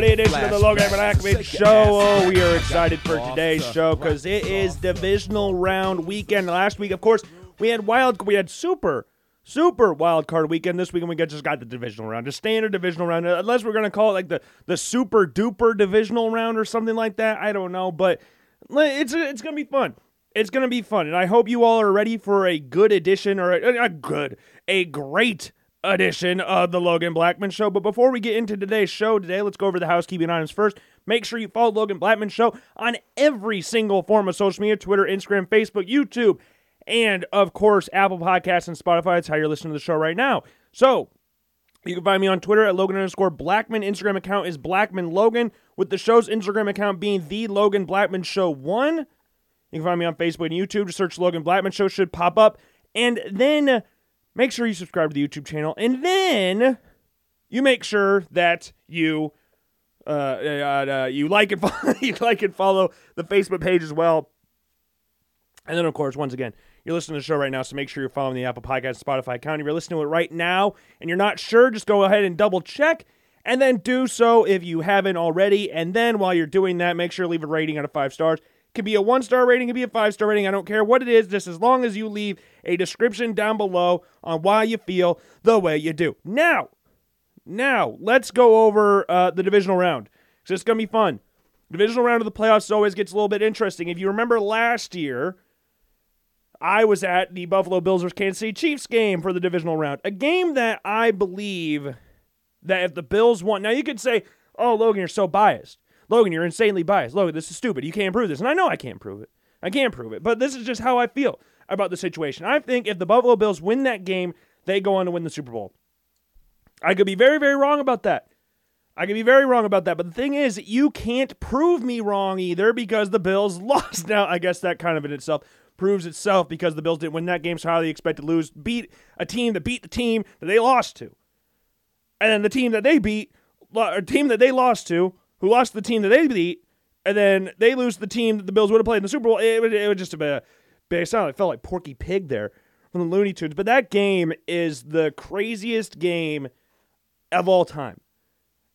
to It's Friday edition of the Logan. Blackman Show. Oh, we are excited for today's show because it is divisional round weekend. Last week, of course, we had wild, we had super, super wild card weekend. This weekend, we got, just got the divisional round, just standard divisional round. Unless we're gonna call it like the the super duper divisional round or something like that. I don't know, but it's it's gonna be fun. It's gonna be fun, and I hope you all are ready for a good edition or a, a good, a great edition of the Logan Blackman Show. But before we get into today's show today, let's go over the housekeeping items first. Make sure you follow Logan Blackman Show on every single form of social media: Twitter, Instagram, Facebook, YouTube, and of course Apple Podcasts and Spotify. That's how you're listening to the show right now. So you can find me on Twitter at Logan underscore Blackman. Instagram account is Blackman Logan, with the show's Instagram account being the Logan Blackman Show One. You can find me on Facebook and YouTube. Just search Logan Blackman Show should pop up, and then make sure you subscribe to the YouTube channel, and then you make sure that you uh, uh, uh, you like and follow, you like and follow the Facebook page as well. And then, of course, once again, you're listening to the show right now, so make sure you're following the Apple Podcast, Spotify account. If you're listening to it right now and you're not sure, just go ahead and double check, and then do so if you haven't already. And then while you're doing that, make sure leave a rating out of five stars. Could be a one star rating, could be a five star rating. I don't care what it is, just as long as you leave a description down below on why you feel the way you do. Now, now let's go over uh, the divisional round. So it's gonna be fun. Divisional round of the playoffs always gets a little bit interesting. If you remember last year, I was at the Buffalo Bills versus Kansas City Chiefs game for the divisional round. A game that I believe that if the Bills won, now you could say, "Oh, Logan, you're so biased. Logan, you're insanely biased. Logan, this is stupid. You can't prove this." And I know I can't prove it. I can't prove it, but this is just how I feel about the situation. I think if the Buffalo Bills win that game, they go on to win the Super Bowl. I could be very, very wrong about that. I could be very wrong about that. But the thing is, you can't prove me wrong either because the Bills lost. Now, I guess that kind of in itself proves itself because the Bills didn't win that game, so how they expect to lose? Beat a team that beat the team that they lost to. And then the team that they beat, or team that they lost to, who lost the team that they beat, and then they lose the team that the Bills would have played in the Super Bowl. It, would- it just have been a, sounded like, it felt like Porky Pig there from the Looney Tunes. But that game is the craziest game of all time.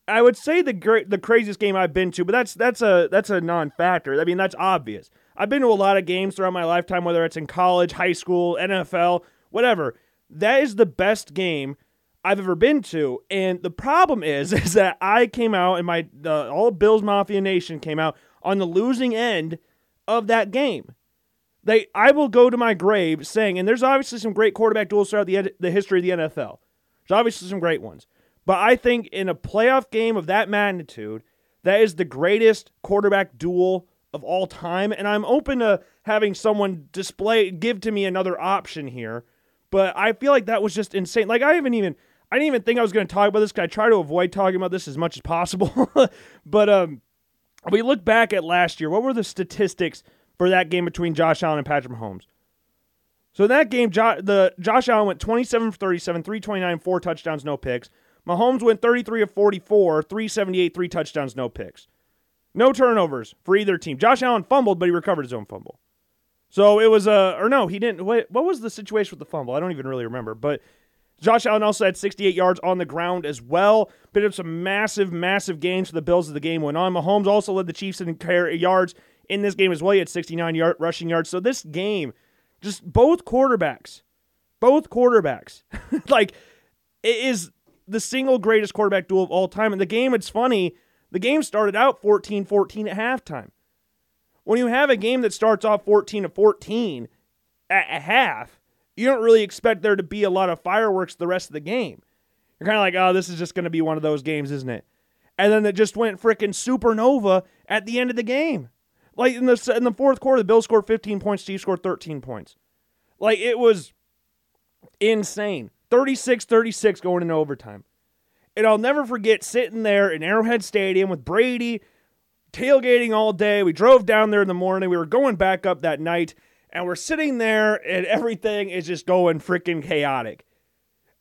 I would say the great, the craziest game I've been to, but that's that's a that's a non-factor. I mean, that's obvious. I've been to a lot of games throughout my lifetime, whether it's in college, high school, NFL, whatever. That is the best game I've ever been to. And the problem is, is that I came out and my all Bills Mafia Nation came out on the losing end of that game. They, I will go to my grave saying, and there's obviously some great quarterback duels throughout the the history of the NFL. There's obviously some great ones. But I think in a playoff game of that magnitude, that is the greatest quarterback duel of all time. And I'm open to having someone display, give to me another option here. But I feel like that was just insane. Like, I haven't even, I didn't even think I was going to talk about this because I try to avoid talking about this as much as possible. but um, we look back at last year. What were the statistics for that game between Josh Allen and Patrick Mahomes? So in that game, jo- the Josh Allen went 27 for 37, 329, four touchdowns, no picks. Mahomes went 33 of 44, 378, three touchdowns, no picks. No turnovers for either team. Josh Allen fumbled, but he recovered his own fumble. So it was a, or no, he didn't. Wait, what was the situation with the fumble? I don't even really remember. But Josh Allen also had 68 yards on the ground as well. Picked up some massive, massive gains for the Bills as the game went on. Mahomes also led the Chiefs in yards in this game as well. He had 69 yard rushing yards. So this game, just both quarterbacks, both quarterbacks, like it is the single greatest quarterback duel of all time. And the game, it's funny, the game started out 14 14 at halftime. When you have a game that starts off 14 to 14 at half, you don't really expect there to be a lot of fireworks the rest of the game. You're kind of like, oh, this is just going to be one of those games, isn't it? And then it just went freaking supernova at the end of the game. Like in the in the fourth quarter, the Bills scored 15 points, Chiefs scored 13 points. Like it was insane. 36-36 going into overtime. And I'll never forget sitting there in Arrowhead Stadium with Brady, tailgating all day. We drove down there in the morning. We were going back up that night, and we're sitting there, and everything is just going freaking chaotic.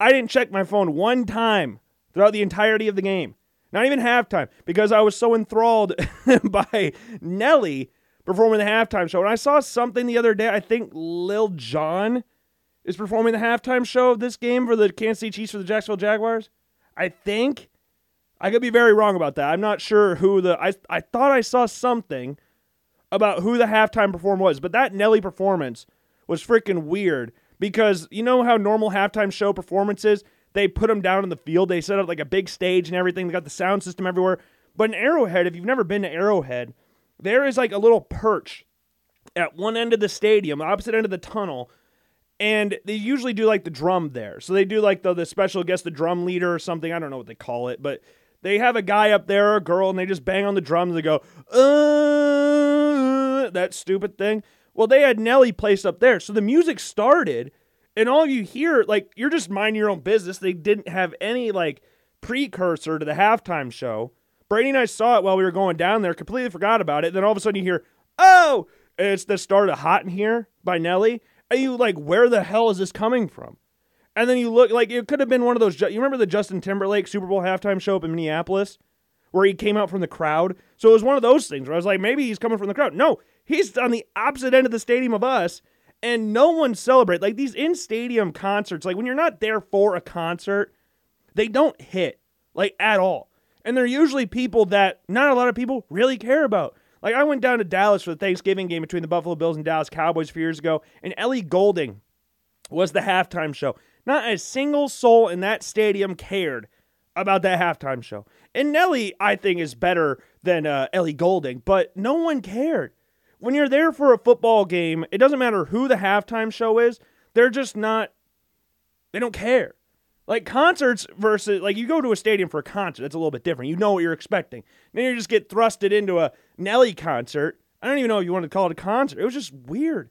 I didn't check my phone one time throughout the entirety of the game, not even halftime, because I was so enthralled by Nelly performing the halftime show. And I saw something the other day. I think Lil Jon is performing the halftime show of this game for the Kansas City Chiefs for the Jacksonville Jaguars. I think I could be very wrong about that. I'm not sure who the I I thought I saw something about who the halftime performer was, but that Nelly performance was freaking weird because you know how normal halftime show performances they put them down in the field, they set up like a big stage and everything. They got the sound system everywhere. But in Arrowhead, if you've never been to Arrowhead, there is like a little perch at one end of the stadium, opposite end of the tunnel, and they usually do like the drum there. So they do like the the special guest, the drum leader or something. I don't know what they call it, but they have a guy up there or a girl, and they just bang on the drums. They go, uh, that stupid thing. Well, they had Nelly placed up there, so the music started, and all you hear, like, you're just minding your own business. They didn't have any like precursor to the halftime show. Brady and I saw it while we were going down there, completely forgot about it. Then all of a sudden you hear, oh, it's the start of Hot in Here by Nelly. And you like, where the hell is this coming from? And then you look like it could have been one of those. You remember the Justin Timberlake Super Bowl halftime show up in Minneapolis where he came out from the crowd? So it was one of those things where I was like, maybe he's coming from the crowd. No, he's on the opposite end of the stadium of us, and no one celebrate. Like these in stadium concerts, like when you're not there for a concert, they don't hit like at all. And they're usually people that not a lot of people really care about. Like I went down to Dallas for the Thanksgiving game between the Buffalo Bills and Dallas Cowboys a few years ago, and Ellie Goulding was the halftime show. Not a single soul in that stadium cared about that halftime show. And Nelly, I think, is better than uh, Ellie Goulding, but no one cared. When you're there for a football game, it doesn't matter who the halftime show is, they're just not, they don't care. Like concerts versus like you go to a stadium for a concert, that's a little bit different. You know what you're expecting. Then you just get thrusted into a Nelly concert. I don't even know if you want to call it a concert. It was just weird.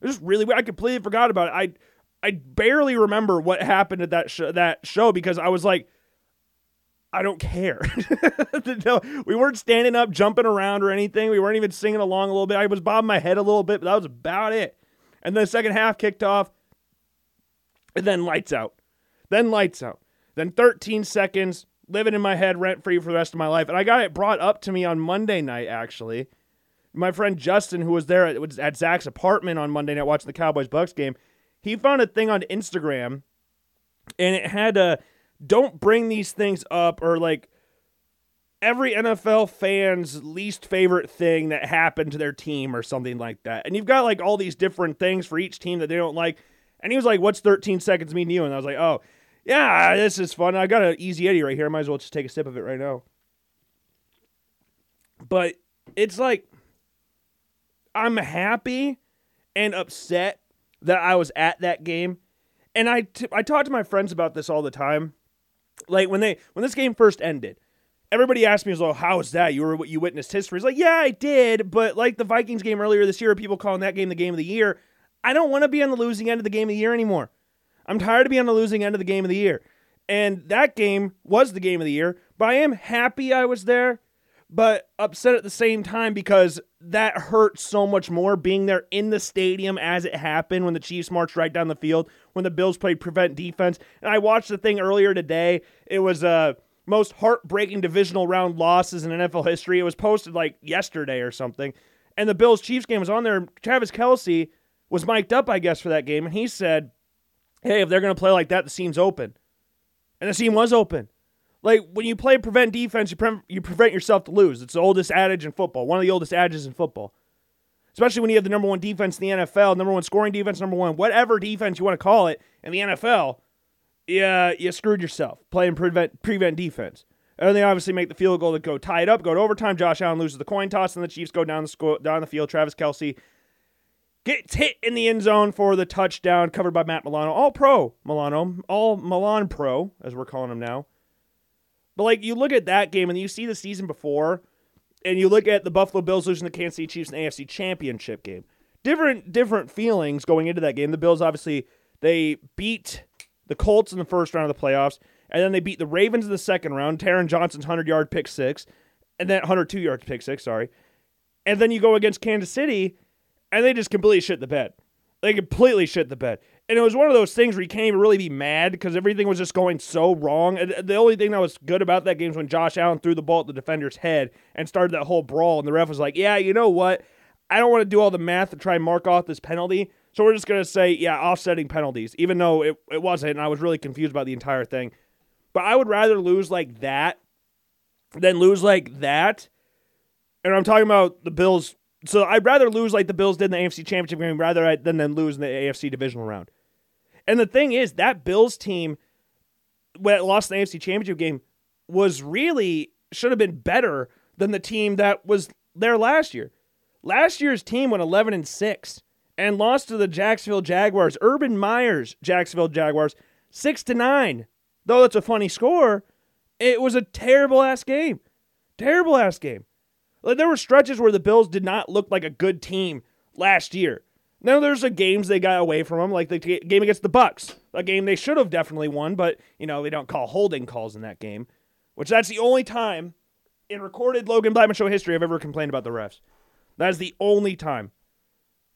It was just really weird. I completely forgot about it. I I barely remember what happened at that sh- that show because I was like, I don't care. no, we weren't standing up, jumping around or anything. We weren't even singing along a little bit. I was bobbing my head a little bit, but that was about it. And then the second half kicked off, and then lights out. Then lights out. Then 13 seconds, living in my head rent free for the rest of my life. And I got it brought up to me on Monday night, actually. My friend Justin, who was there at, at Zach's apartment on Monday night watching the Cowboys Bucks game, he found a thing on Instagram and it had a don't bring these things up or like every NFL fan's least favorite thing that happened to their team or something like that. And you've got like all these different things for each team that they don't like. And he was like, What's 13 seconds mean to you? And I was like, Oh, yeah, this is fun. I got an easy Eddie right here. I might as well just take a sip of it right now. But it's like I'm happy and upset that I was at that game. And I, t- I talk to my friends about this all the time. Like when they when this game first ended, everybody asked me, "Well, how was that? You were what you witnessed history?" It's like, yeah, I did, but like the Vikings game earlier this year, people calling that game the game of the year. I don't want to be on the losing end of the game of the year anymore. I'm tired of being on the losing end of the game of the year. And that game was the game of the year, but I am happy I was there, but upset at the same time because that hurt so much more being there in the stadium as it happened when the Chiefs marched right down the field, when the Bills played prevent defense. And I watched the thing earlier today. It was uh most heartbreaking divisional round losses in NFL history. It was posted like yesterday or something. And the Bills Chiefs game was on there. Travis Kelce was mic'd up, I guess, for that game, and he said hey, if they're going to play like that, the seam's open. And the seam was open. Like when you play prevent defense, you, pre- you prevent yourself to lose. It's the oldest adage in football, one of the oldest adages in football. Especially when you have the number one defense in the NFL, number one scoring defense, number one, whatever defense you want to call it in the NFL, yeah, you screwed yourself playing prevent prevent defense. And they obviously make the field goal to go tie it up, go to overtime. Josh Allen loses the coin toss, and the Chiefs go down the sco- down the field. Travis Kelce gets hit in the end zone for the touchdown, covered by Matt Milano. All pro Milano, all Milan pro, as we're calling him now. But like you look at that game and you see the season before, and you look at the Buffalo Bills losing the Kansas City Chiefs in the AFC Championship game. Different different feelings going into that game. The Bills obviously they beat the Colts in the first round of the playoffs, and then they beat the Ravens in the second round. Taron Johnson's hundred yard pick six, and then hundred two yard pick six. Sorry, and then you go against Kansas City and they just completely shit the bed. They completely shit the bed. And it was one of those things where you can't even really be mad because everything was just going so wrong. And the only thing that was good about that game was when Josh Allen threw the ball at the defender's head and started that whole brawl. And the ref was like, yeah, you know what? I don't want to do all the math to try and mark off this penalty. So we're just going to say, yeah, offsetting penalties, even though it, it wasn't. And I was really confused about the entire thing. But I would rather lose like that than lose like that. And I'm talking about the Bills. So I'd rather lose like the Bills did in the AFC Championship game rather than than lose in the AFC divisional round. And the thing is, that Bills team when it lost the AFC Championship game was really should have been better than the team that was there last year. Last year's team went 11 and 6 and lost to the Jacksonville Jaguars. Urban Meyer's Jacksonville Jaguars 6 to 9. Though that's a funny score, it was a terrible ass game. Terrible ass game. There were stretches where the Bills did not look like a good team last year. Now there's a games they got away from them, like the game against the Bucks, a game they should have definitely won, but you know they don't call holding calls in that game, which that's the only time in recorded Logan Blackman show history I've ever complained about the refs. That is the only time.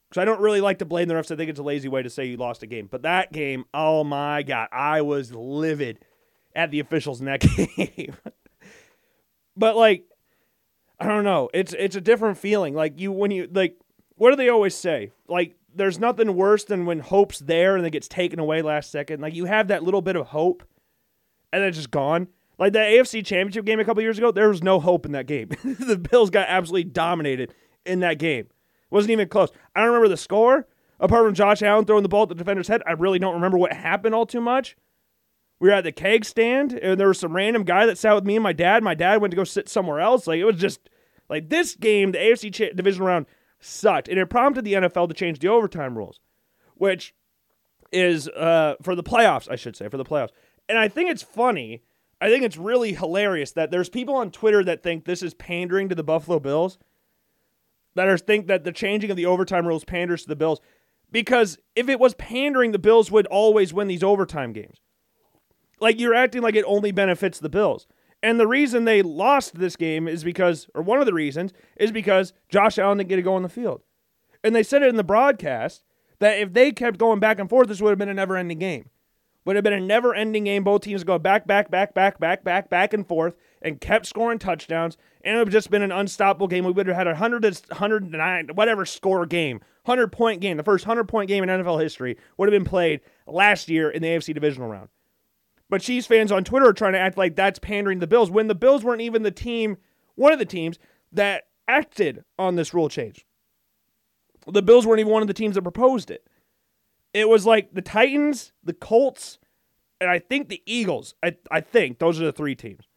Because I don't really like to blame the refs. I think it's a lazy way to say you lost a game. But that game, oh my God, I was livid at the officials in that game. but like, I don't know. It's it's a different feeling. Like you when you like what do they always say? Like there's nothing worse than when hope's there and it gets taken away last second. Like you have that little bit of hope and then it's just gone. Like that AFC Championship game a couple years ago, there was no hope in that game. the Bills got absolutely dominated in that game. Wasn't even close. I don't remember the score. Apart from Josh Allen throwing the ball at the defender's head, I really don't remember what happened all too much. We were at the keg stand, and there was some random guy that sat with me and my dad. My dad went to go sit somewhere else. Like it was just like this game, the AFC Ch- division round sucked, and it prompted the NFL to change the overtime rules, which is uh, for the playoffs, I should say, for the playoffs. And I think it's funny I think it's really hilarious that there's people on Twitter that think this is pandering to the Buffalo Bills, that are think that the changing of the overtime rules panders to the Bills. Because if it was pandering, the Bills would always win these overtime games. Like you're acting like it only benefits the Bills. And the reason they lost this game is because, or one of the reasons, is because Josh Allen didn't get to go on the field. And they said it in the broadcast that if they kept going back and forth, this would have been a never ending game would have been a never ending game. Both teams go back, back, back, back, back, back, back and forth and kept scoring touchdowns. And it would have just been an unstoppable game. We would have had a 100 to 109, whatever score game, 100 point game, the first 100 point game in NFL history would have been played last year in the AFC divisional round. But Chiefs fans on Twitter are trying to act like that's pandering the Bills when the Bills weren't even the team, one of the teams that acted on this rule change. The Bills weren't even one of the teams that proposed it. It was like the Titans, the Colts, and I think the Eagles. I, I think those are the three teams.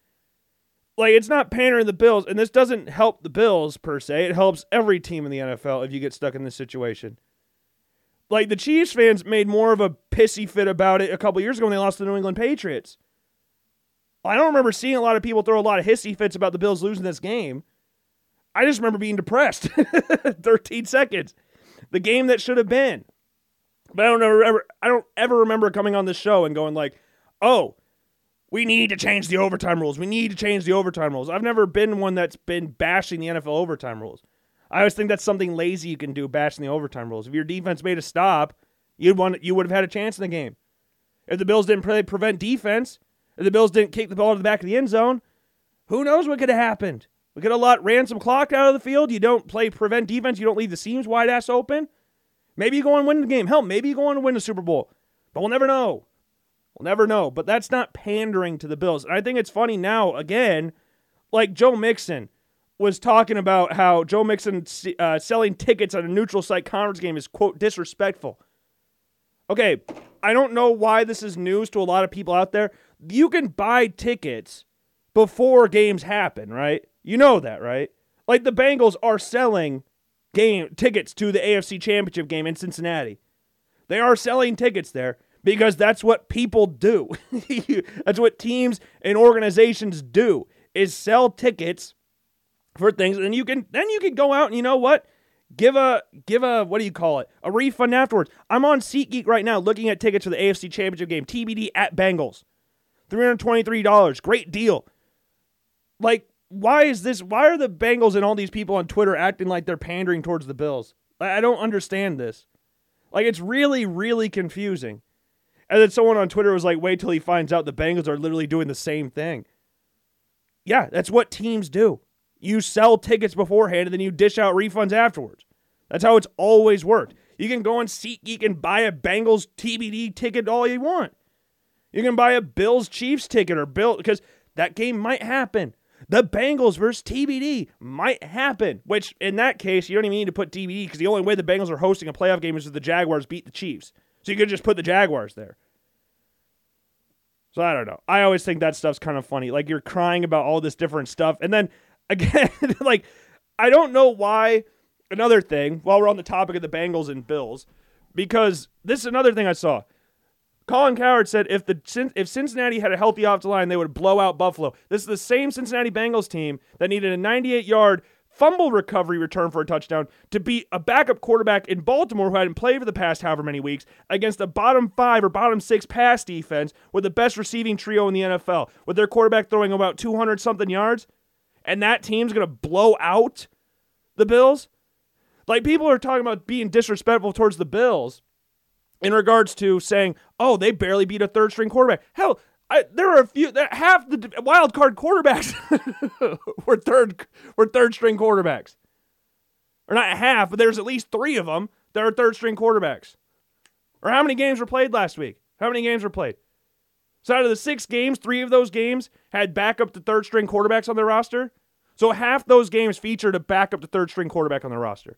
Like it's not pandering the Bills, and this doesn't help the Bills per se. It helps every team in the NFL if you get stuck in this situation. Like the Chiefs fans made more of a pissy fit about it a couple years ago when they lost to the New England Patriots. I don't remember seeing a lot of people throw a lot of hissy fits about the Bills losing this game. I just remember being depressed. 13 seconds. The game that should have been. But I don't ever, I don't ever remember coming on this show and going like, "Oh, we need to change the overtime rules. We need to change the overtime rules." I've never been one that's been bashing the NFL overtime rules. I always think that's something lazy you can do, bashing the overtime rules. If your defense made a stop, you'd want you would have had a chance in the game. If the Bills didn't play prevent defense, if the Bills didn't kick the ball to the back of the end zone, who knows what could have happened? We could have let ran some clock out of the field. You don't play prevent defense. You don't leave the seams wide ass open. Maybe you go and win the game. Hell, maybe you go on to win the Super Bowl. But we'll never know. We'll never know. But that's not pandering to the Bills. And I think it's funny now, again, like Joe Mixon was talking about how Joe Mixon uh, selling tickets at a neutral site conference game is, quote, disrespectful. Okay, I don't know why this is news to a lot of people out there. You can buy tickets before games happen, right? You know that, right? Like the Bengals are selling game tickets to the AFC Championship game in Cincinnati. They are selling tickets there because that's what people do. that's what teams and organizations do is sell tickets for things and you can then you can go out and you know what? Give a give a what do you call it? A refund afterwards. I'm on SeatGeek right now looking at tickets for the AFC Championship game, TBD at Bengals. $323. Great deal. Like why is this? Why are the Bengals and all these people on Twitter acting like they're pandering towards the Bills? I don't understand this. Like, it's really, really confusing. And then someone on Twitter was like, wait till he finds out the Bengals are literally doing the same thing. Yeah, that's what teams do. You sell tickets beforehand and then you dish out refunds afterwards. That's how it's always worked. You can go on SeatGeek and buy a Bengals TBD ticket all you want. You can buy a Bills Chiefs ticket or Bill because that game might happen. The Bengals versus TBD might happen, which in that case, you don't even need to put TBD because the only way the Bengals are hosting a playoff game is if the Jaguars beat the Chiefs. So you could just put the Jaguars there. So I don't know. I always think that stuff's kind of funny. Like you're crying about all this different stuff. And then again, like I don't know why. Another thing, while we're on the topic of the Bengals and Bills, because this is another thing I saw. Colin Cowherd said if the if Cincinnati had a healthy offensive line, they would blow out Buffalo. This is the same Cincinnati Bengals team that needed a 98-yard fumble recovery return for a touchdown to beat a backup quarterback in Baltimore who hadn't played for the past however many weeks against a bottom five or bottom six pass defense with the best receiving trio in the NFL, with their quarterback throwing about 200 something yards. And that team's going to blow out the Bills? Like, people are talking about being disrespectful towards the Bills in regards to saying, oh, they barely beat a third string quarterback. Hell, I, there are a few. Half the wild card quarterbacks were third were third string quarterbacks, or not half, but there's at least three of them that are third string quarterbacks. Or how many games were played last week? How many games were played? So out of the six games, three of those games had backup to third string quarterbacks on their roster. So half those games featured a backup to third string quarterback on their roster.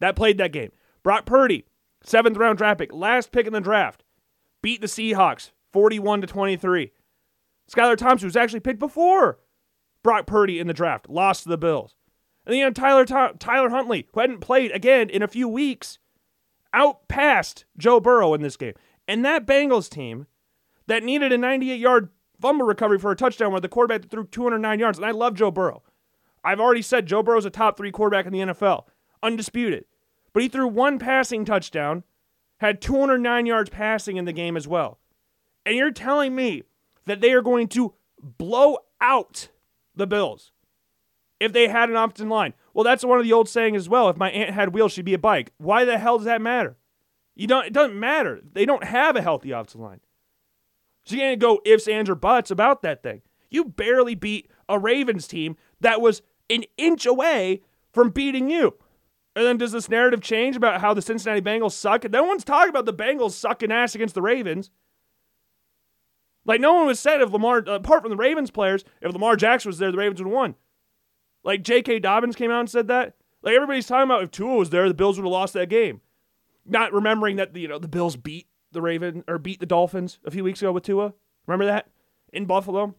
That played that game. Brock Purdy, seventh round draft pick, last pick in the draft, beat the Seahawks 41 to 23. Skylar Thompson was actually picked before Brock Purdy in the draft, lost to the Bills. And then you have Tyler Tyler Huntley, who hadn't played again in a few weeks, outpassed Joe Burrow in this game. And that Bengals team that needed a 98 yard fumble recovery for a touchdown where the quarterback threw 209 yards. And I love Joe Burrow. I've already said Joe Burrow's a top three quarterback in the NFL, undisputed. But he threw one passing touchdown, had 209 yards passing in the game as well. And you're telling me that they are going to blow out the Bills if they had an opt in line. Well, that's one of the old saying as well. If my aunt had wheels, she'd be a bike. Why the hell does that matter? You don't. It doesn't matter. They don't have a healthy offensive line. So you can't go ifs, ands, or buts about that thing. You barely beat a Ravens team that was an inch away from beating you. And then does this narrative change about how the Cincinnati Bengals suck? And No one's talking about the Bengals sucking ass against the Ravens. Like no one was said if Lamar, uh, apart from the Ravens players, if Lamar Jackson was there, the Ravens would have won. Like J.K. Dobbins came out and said that. Like everybody's talking about if Tua was there, the Bills would have lost that game. Not remembering that you know the Bills beat the Raven or beat the Dolphins a few weeks ago with Tua. Remember that in Buffalo?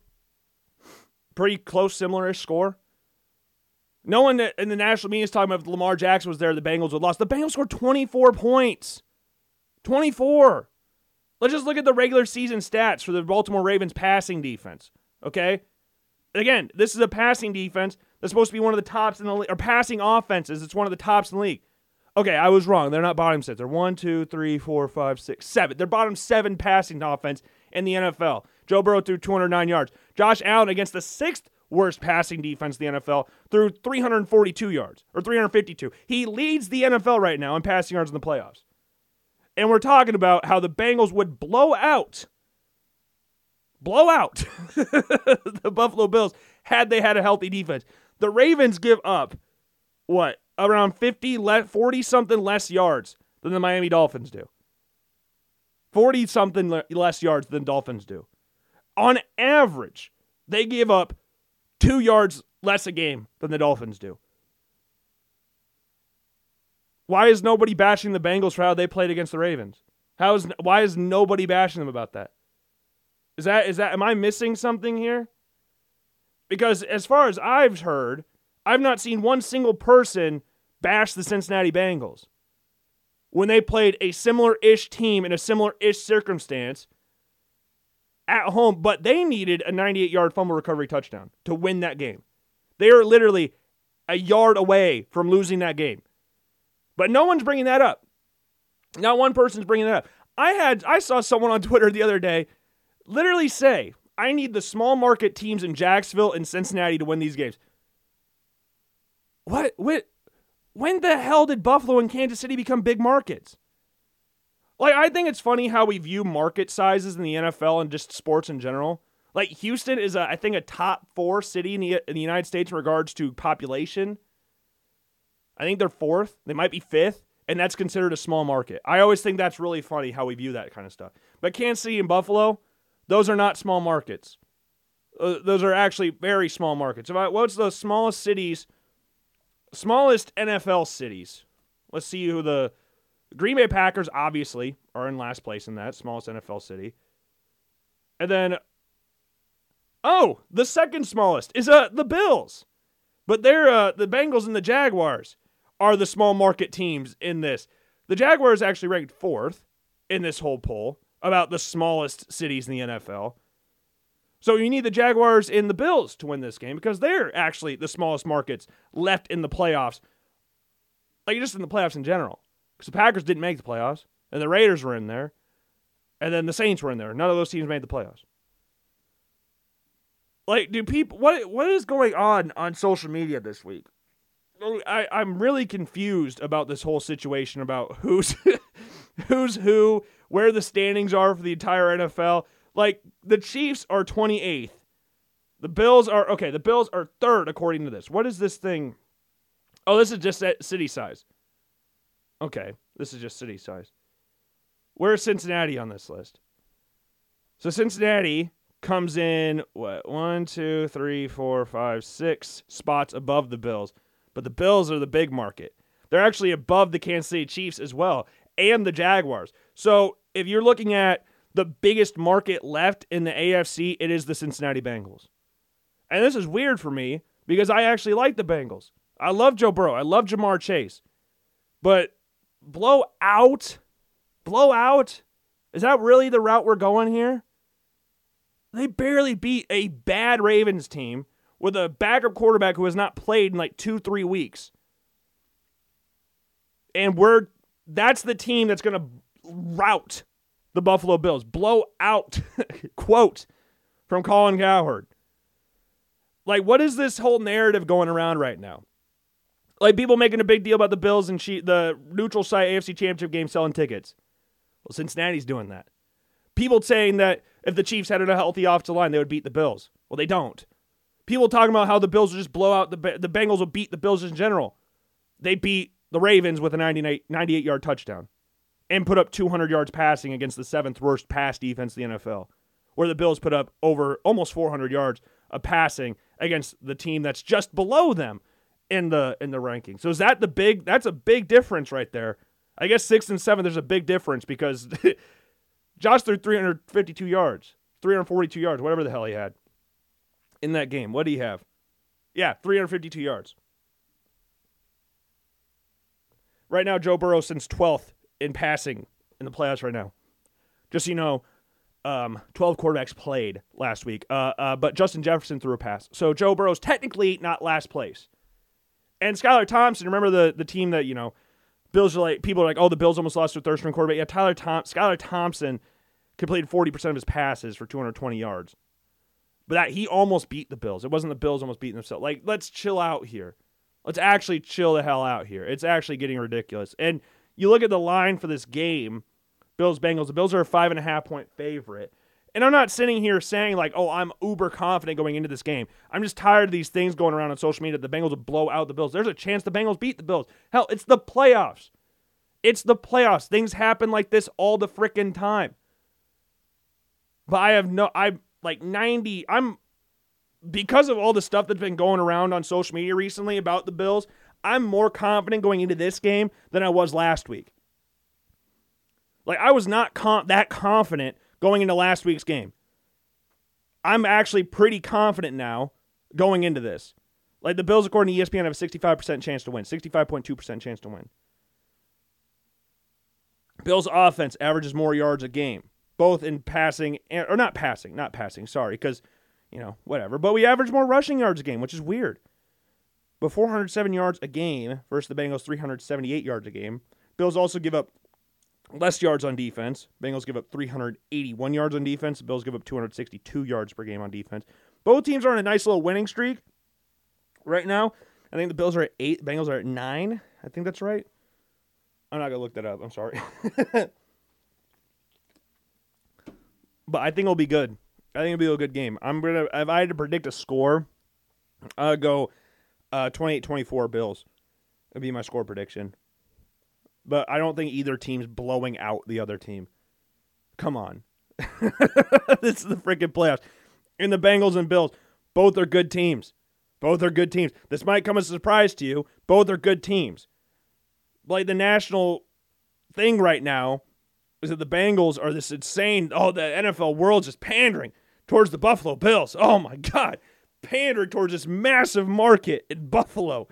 Pretty close, similar-ish score. No one in the national media is talking about if Lamar Jackson was there, the Bengals would lost. The Bengals scored 24 points. 24. Let's just look at the regular season stats for the Baltimore Ravens passing defense. Okay? Again, this is a passing defense that's supposed to be one of the tops in the league, or passing offenses. It's one of the tops in the league. Okay, I was wrong. They're not bottom six. They're one, two, three, four, five, six, seven. They're bottom seven passing offense in the NFL. Joe Burrow threw 209 yards. Josh Allen against the sixth worst passing defense in the NFL threw 342 yards or 352. He leads the NFL right now in passing yards in the playoffs and we're talking about how the Bengals would blow out, blow out the Buffalo Bills had they had a healthy defense. The Ravens give up what around 50 40 something less yards than the Miami Dolphins do. 40 something less yards than Dolphins do. On average, they give up 2 yards less a game than the Dolphins do. Why is nobody bashing the Bengals for how they played against the Ravens? How is why is nobody bashing them about that? Is that is that am I missing something here? Because as far as I've heard, I've not seen one single person bash the Cincinnati Bengals when they played a similar-ish team in a similar-ish circumstance at home, but they needed a 98-yard fumble recovery touchdown to win that game. They are literally a yard away from losing that game. But no one's bringing that up. Not one person's bringing that up. I had I saw someone on Twitter the other day literally say, "I need the small market teams in Jacksonville and Cincinnati to win these games." What when when the hell did Buffalo and Kansas City become big markets? Like I think it's funny how we view market sizes in the NFL and just sports in general. Like Houston is a, I think a top 4 city in the in the United States in regards to population. I think they're fourth. They might be fifth, and that's considered a small market. I always think that's really funny how we view that kind of stuff. But Kansas City and Buffalo, Those are not small markets. Uh, those are actually very small markets. What's the smallest cities? Smallest NFL cities. Let's see who the Green Bay Packers obviously are in last place in that smallest NFL city. And then oh, the second smallest is uh the Bills. But they're uh, the Bengals and the Jaguars are the small market teams in this. The Jaguars actually ranked fourth in this whole poll about the smallest cities in the NFL. So you need the Jaguars and the Bills to win this game because they're actually the smallest markets left in the playoffs. Like just in the playoffs in general. Because the Packers didn't make the playoffs, and the Raiders were in there, and then the Saints were in there. None of those teams made the playoffs. Like, do people what what is going on on social media this week? I, I'm really confused about this whole situation about who's who's who, where the standings are for the entire NFL. Like the Chiefs are 28th. The Bills are okay, the Bills are third according to this. What is this thing? Oh, this is just city size. Okay, this is just city size. Where's Cincinnati on this list? So Cincinnati comes in what one, two, three, four, five, six spots above the Bills but the Bills are the big market. They're actually above the Kansas City Chiefs as well and the Jaguars. So if you're looking at the biggest market left in the AFC, it is the Cincinnati Bengals. And this is weird for me because I actually like the Bengals. I love Joe Burrow. I love Ja'Marr Chase. But blow out, blow out, is that really the route we're going here? They barely beat a bad Ravens team with a backup quarterback who has not played in like two, three weeks. And we're that's the team that's going to rout the Buffalo Bills. Blow out, quote from Colin Cowherd. Like, what is this whole narrative going around right now? Like, people making a big deal about the Bills and she, the neutral site AFC Championship game selling tickets. Well, Cincinnati's doing that. People saying that if the Chiefs had a healthy offensive line, they would beat the Bills. Well, they don't. People talking about how the Bills will just blow out the the Bengals will beat the Bills in general. They beat the Ravens with a 98, 98 yard touchdown and put up 200 yards passing against the seventh worst pass defense in the NFL, where the Bills put up over almost 400 yards of passing against the team that's just below them in the in the ranking. So is that the big? That's a big difference right there. I guess six and seven. There's a big difference because Josh threw 352 yards, 342 yards, whatever the hell he had in that game. What do you have? Yeah, 352 yards. Right now, Joe Burrow since 12th in passing in the playoffs right now. Just so you know, um, 12 quarterbacks played last week, uh, uh, but Justin Jefferson threw a pass. So Joe Burrow's technically not last place. And Skylar Thompson, remember the, the team that, you know, Bills are like, people are like, oh, the Bills almost lost their third string quarterback. Yeah, Tyler Tom- Skylar Thompson completed 40% of his passes for 220 yards. But that he almost beat the Bills. It wasn't the Bills almost beating themselves. Like, let's chill out here. Let's actually chill the hell out here. It's actually getting ridiculous. And you look at the line for this game, Bills Bengals. The Bills are a five and a half point favorite. And I'm not sitting here saying like, oh, I'm uber confident going into this game. I'm just tired of these things going around on social media the Bengals will blow out the Bills. There's a chance the Bengals beat the Bills. Hell, it's the playoffs. It's the playoffs. Things happen like this all the freaking time. But I have no I'm like 90. I'm because of all the stuff that's been going around on social media recently about the Bills, I'm more confident going into this game than I was last week. Like I was not com- that confident going into last week's game. I'm actually pretty confident now going into this. Like the Bills, according to ESPN, have a 65% chance to win, 65.2% chance to win. Bills' offense averages more yards a game both in passing and, or not passing, not passing, sorry, because, you know, whatever. But we average more rushing yards a game, which is weird. But 407 yards a game versus the Bengals 378 yards a game. Bills also give up less yards on defense. Bengals give up 381 yards on defense. Bills give up 262 yards per game on defense. Both teams are on a nice little winning streak right now. I think the Bills are at eight. Bengals are at nine. I think that's right. I'm not gonna look that up. I'm sorry. but I think it'll be good. I think it'll be a good game. I'm gonna if I had to predict a score, I'd go uh 28-24 Bills. That'd be my score prediction. But I don't think either team's blowing out the other team. Come on. this is the freaking playoffs. And the Bengals and Bills, both are good teams. Both are good teams. This might come as a surprise to you. Both are good teams. Like the national thing right now is that the Bengals are this insane, oh, the NFL world's just pandering towards the Buffalo Bills. Oh my God. Pandering towards this massive market in Buffalo.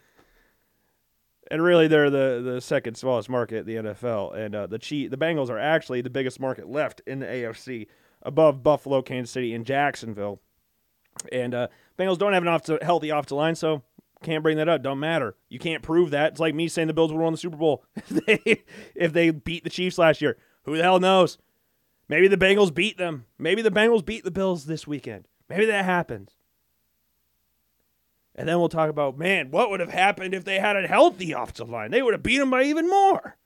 And really, they're the, the second smallest market in the NFL. And uh, the Chief, the Bengals are actually the biggest market left in the AFC, above Buffalo, Kansas City, and Jacksonville. And uh, Bengals don't have an off healthy offensive line, so can't bring that up. Don't matter. You can't prove that. It's like me saying the Bills will win the Super Bowl if they, if they beat the Chiefs last year. Who the hell knows? Maybe the Bengals beat them. Maybe the Bengals beat the Bills this weekend. Maybe that happens. And then we'll talk about, man, what would have happened if they had a healthy offensive line? They would have beat them by even more.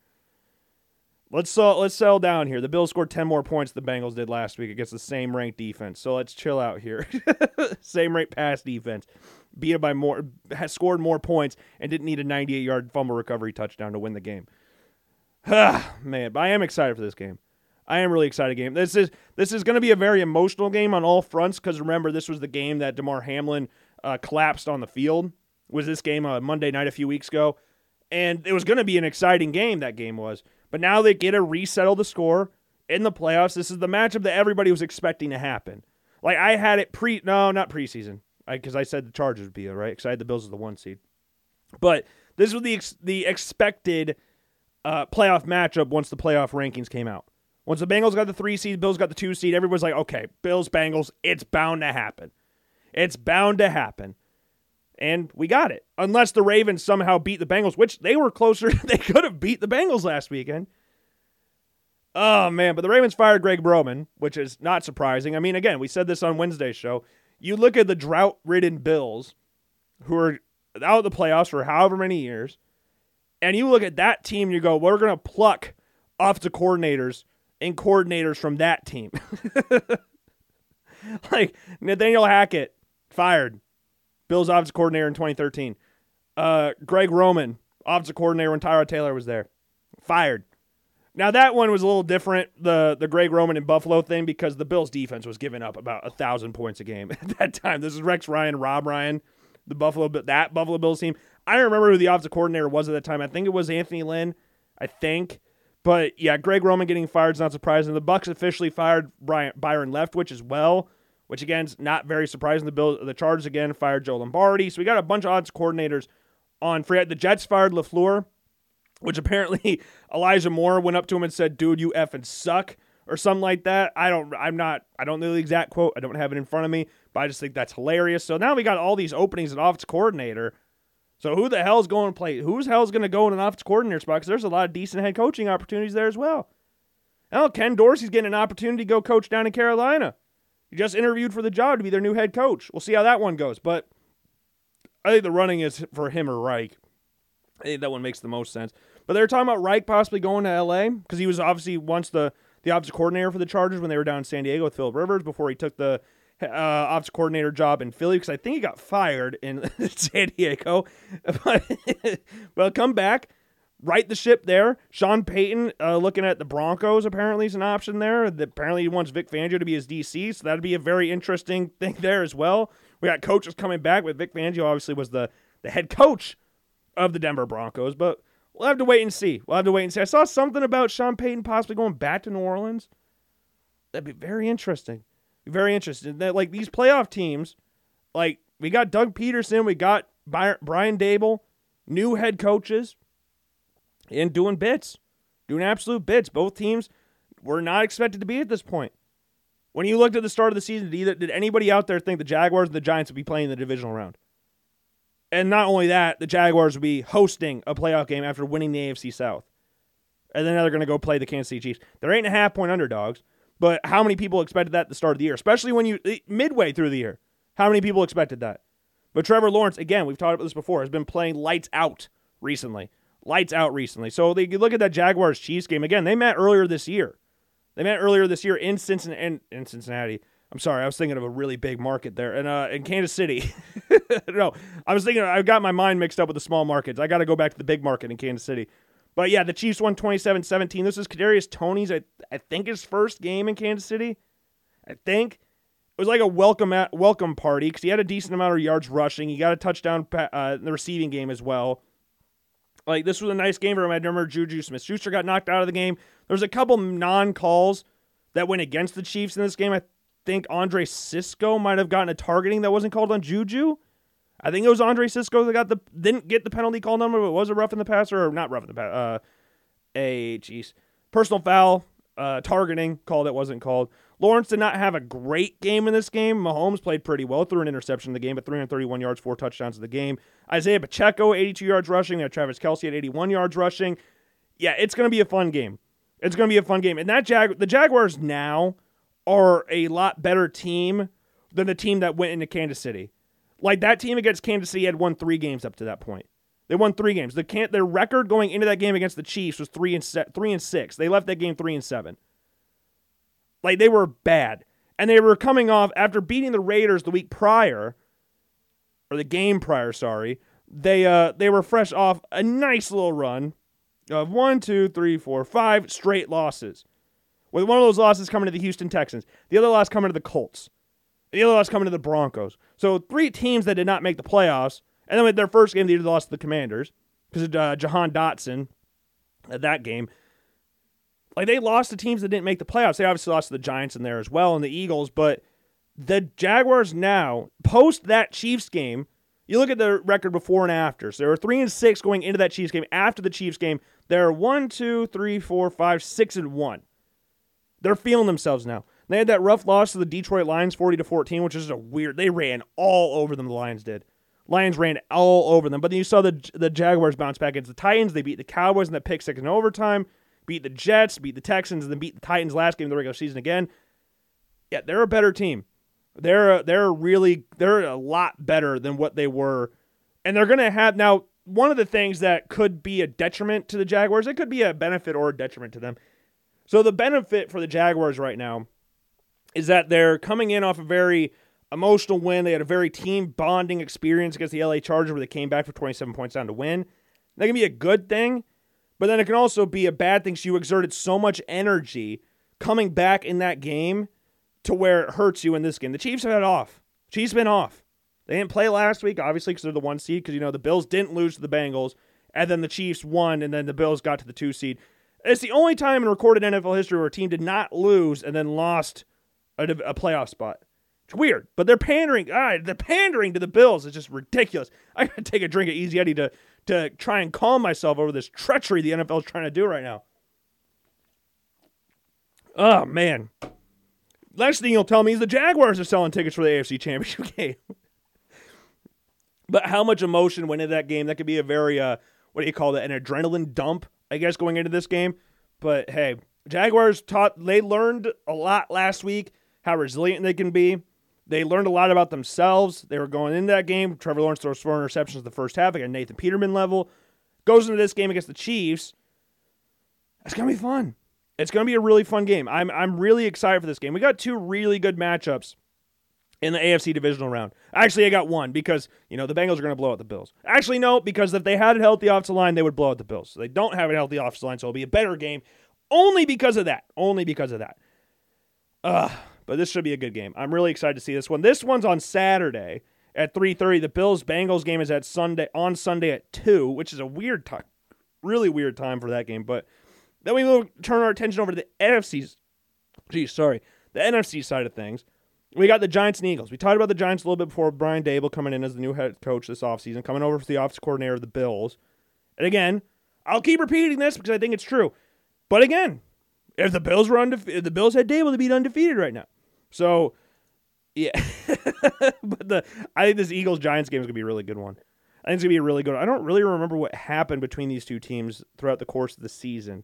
Let's uh, let's settle down here. The Bills scored 10 more points than the Bengals did last week against the same ranked defense. So let's chill out here. same rate pass defense. Beat it by more has scored more points and didn't need a 98-yard fumble recovery touchdown to win the game. Man, but I am excited for this game. I am really excited game. This is this is going to be a very emotional game on all fronts because remember this was the game that Damar Hamlin uh, collapsed on the field. Was this game on Monday night a few weeks ago, and it was going to be an exciting game. That game was, but now they get to resettle the score in the playoffs. This is the matchup that everybody was expecting to happen. Like I had it pre, no, not preseason, because I, I, said the Chargers would be right because I had the Bills as the one seed. But this was the ex- the expected uh, playoff matchup once the playoff rankings came out. Once the Bengals got the three seed, Bills got the two seed, everybody's like, okay, Bills, Bengals, it's bound to happen. It's bound to happen. And we got it. Unless the Ravens somehow beat the Bengals, which they were closer. they could have beat the Bengals last weekend. Oh, man. But the Ravens fired Greg Roman, which is not surprising. I mean, again, we said this on Wednesday's show. You look at the drought ridden Bills, who are out of the playoffs for however many years, and you look at that team, you go, we're going to pluck offensive coordinators and coordinators from that team. like Nathaniel Hackett fired. Bills offensive coordinator in 2013. Uh, Greg Roman, offensive coordinator when Tyrod Taylor was there, fired. Now that one was a little different, the the Greg Roman and Buffalo thing, because the Bills defense was giving up about a thousand points a game at that time. This is Rex Ryan, Rob Ryan, the Buffalo that Buffalo Bills team. I don't remember who the offensive coordinator was at that time. I think it was Anthony Lynn. I think. But yeah, Greg Roman getting fired is not surprising. The Bucks officially fired Brian, Byron Leftwich as well which again is not very surprising. The Bill, the Chargers again fired Joe Lombardi, so we got a bunch of odds coordinators on free. The Jets fired Lafleur, which apparently Elijah Moore went up to him and said, "Dude, you effing suck." Or something like that. I don't. I'm not. I don't know the exact quote. I don't have it in front of me, but I just think that's hilarious. So now we got all these openings at offense coordinator. So who the hell's going to play? Who's hell's going to go in an offense coordinator spot? Because there's a lot of decent head coaching opportunities there as well. Oh, Ken Dorsey's getting an opportunity to go coach down in Carolina. He just interviewed for the job to be their new head coach. We'll see how that one goes. But I think the running is for him or Reich. I think that one makes the most sense. But they were talking about Reich possibly going to LA because he was obviously once the the offensive coordinator for the Chargers when they were down in San Diego with Philip Rivers before he took the uh, offensive coordinator job in Philly because I think he got fired in San Diego. but, but come back, right the ship there. Sean Payton uh, looking at the Broncos apparently is an option there. Apparently he wants Vic Fangio to be his DC, so that'd be a very interesting thing there as well. We got coaches coming back with Vic Fangio obviously was the the head coach of the Denver Broncos, but we'll have to wait and see. We'll have to wait and see. I saw something about Sean Payton possibly going back to New Orleans. That'd be very interesting. Very interesting. That like these playoff teams, like we got Doug Pederson, we got Brian Daboll, new head coaches and doing bits, doing absolute bits. Both teams were not expected to be at this point. When you looked at the start of the season, did, either, did anybody out there think the Jaguars and the Giants would be playing the divisional round? And not only that, the Jaguars would be hosting a playoff game after winning the AFC South. And then they're going to go play the Kansas City Chiefs. They're eight and a half point underdogs, but how many people expected that at the start of the year, especially when you eh, midway through the year? How many people expected that? But Trevor Lawrence, again, we've talked about this before, has been playing lights out recently lights out recently. So they look at that Jaguars Chiefs game again. They met earlier this year. They met earlier this year in Cincinnati. In, in Cincinnati. I'm sorry, I was thinking of a really big market there, and uh, in Kansas City. no, I was thinking I got my mind mixed up with the small markets. I got to go back to the big market in Kansas City. But yeah, the Chiefs won 27-17. This is Kadarius Toney's, I, I think, his first game in Kansas City. I think it was like a welcome at, welcome party because he had a decent amount of yards rushing. He got a touchdown uh, in the receiving game as well. Like this was a nice game for him. I remember Juju Smith Schuster got knocked out of the game. There was a couple non calls that went against the Chiefs in this game. I think Andre Cisco might have gotten a targeting that wasn't called on Juju. I think it was Andre Cisco that got the didn't get the penalty call number, but it was a rough in the passer or not rough in the pass. Uh, a jeez, personal foul, uh, targeting call that wasn't called. Lawrence did not have a great game in this game. Mahomes played pretty well, threw an interception in the game, but 331 yards, four touchdowns in the game. Isaiah Pacheco, 82 yards rushing. There, Travis Kelce at 81 yards rushing. Yeah, it's going to be a fun game. It's going to be a fun game. And that Jag, the Jaguars now are a lot better team than the team that went into Kansas City. Like that team against Kansas City had won three games up to that point. They won three games. The can their record going into that game against the Chiefs was three and se- three and six. They left that game three and seven. Like they were bad, and they were coming off after beating the Raiders the week prior, or the game prior. Sorry, they uh they were fresh off a nice little run of one, two, three, four, five straight losses. With one of those losses coming to the Houston Texans, the other loss coming to the Colts, the other loss coming to the Broncos. So three teams that did not make the playoffs, and then with their first game, they lost to the Commanders because of uh, Jahan Dotson at that game. Like they lost to teams that didn't make the playoffs. They obviously lost to the Giants in there as well and the Eagles, but the Jaguars now post that Chiefs game. You look at the record before and after. So they were three and six going into that Chiefs game. After the Chiefs game, they're one, two, three, four, five, six, and one. They're feeling themselves now. They had that rough loss to the Detroit Lions, forty to fourteen, which is a weird. They ran all over them. The Lions did. Lions ran all over them. But then you saw the the Jaguars bounce back against the Titans. They beat the Cowboys in the pick six in overtime. Beat the Jets, beat the Texans, and then beat the Titans last game of the regular season again. Yeah, they're a better team. They're they're really they're a lot better than what they were, and they're gonna have now. One of the things that could be a detriment to the Jaguars, it could be a benefit or a detriment to them. So the benefit for the Jaguars right now is that they're coming in off a very emotional win. They had a very team bonding experience against the LA Chargers where they came back for 27 points down to win. That can be a good thing, but then it can also be a bad thing. So you exerted so much energy coming back in that game to where it hurts you in this game. The Chiefs have had off. Chiefs been off. They didn't play last week, obviously, because they're the one seed. Because you know the Bills didn't lose to the Bengals, and then the Chiefs won, and then the Bills got to the two seed. It's the only time in recorded NFL history where a team did not lose and then lost a, a playoff spot. It's weird, but they're pandering. Ah, they're pandering to the Bills. It's just ridiculous. I gotta take a drink of Easy Eddie to to try and calm myself over this treachery the NFL is trying to do right now. Oh man. Last thing you'll tell me is the Jaguars are selling tickets for the AFC Championship game. but how much emotion went into that game? That could be a very uh, what do you call that? An adrenaline dump, I guess, going into this game. But hey, Jaguars taught they learned a lot last week how resilient they can be. They learned a lot about themselves. They were going into that game. Trevor Lawrence throws four interceptions in the first half, like a Nathan Peterman level. Goes into this game against the Chiefs. It's gonna be fun. It's gonna be a really fun game. I'm I'm really excited for this game. We got two really good matchups in the AFC divisional round. Actually, I got one because you know the Bengals are going to blow out the Bills. Actually, no, because if they had a healthy offensive line, they would blow out the Bills. So they don't have a healthy offensive line, so it'll be a better game. Only because of that. Only because of that. Ugh but this should be a good game. I'm really excited to see this one. This one's on Saturday at 3:30. The Bills Bengals game is at Sunday on Sunday at 2, which is a weird time. Really weird time for that game, but then we will turn our attention over to the NFC's geez, sorry, the NFC side of things. We got the Giants and Eagles. We talked about the Giants a little bit before Brian Daboll coming in as the new head coach this offseason, coming over for the office coordinator of the Bills. And again, I'll keep repeating this because I think it's true. But again, if the Bills were undefeated, the Bills had Daboll to be undefeated right now. So, yeah, but the I think this Eagles Giants game is gonna be a really good one. I think it's gonna be a really good. One. I don't really remember what happened between these two teams throughout the course of the season.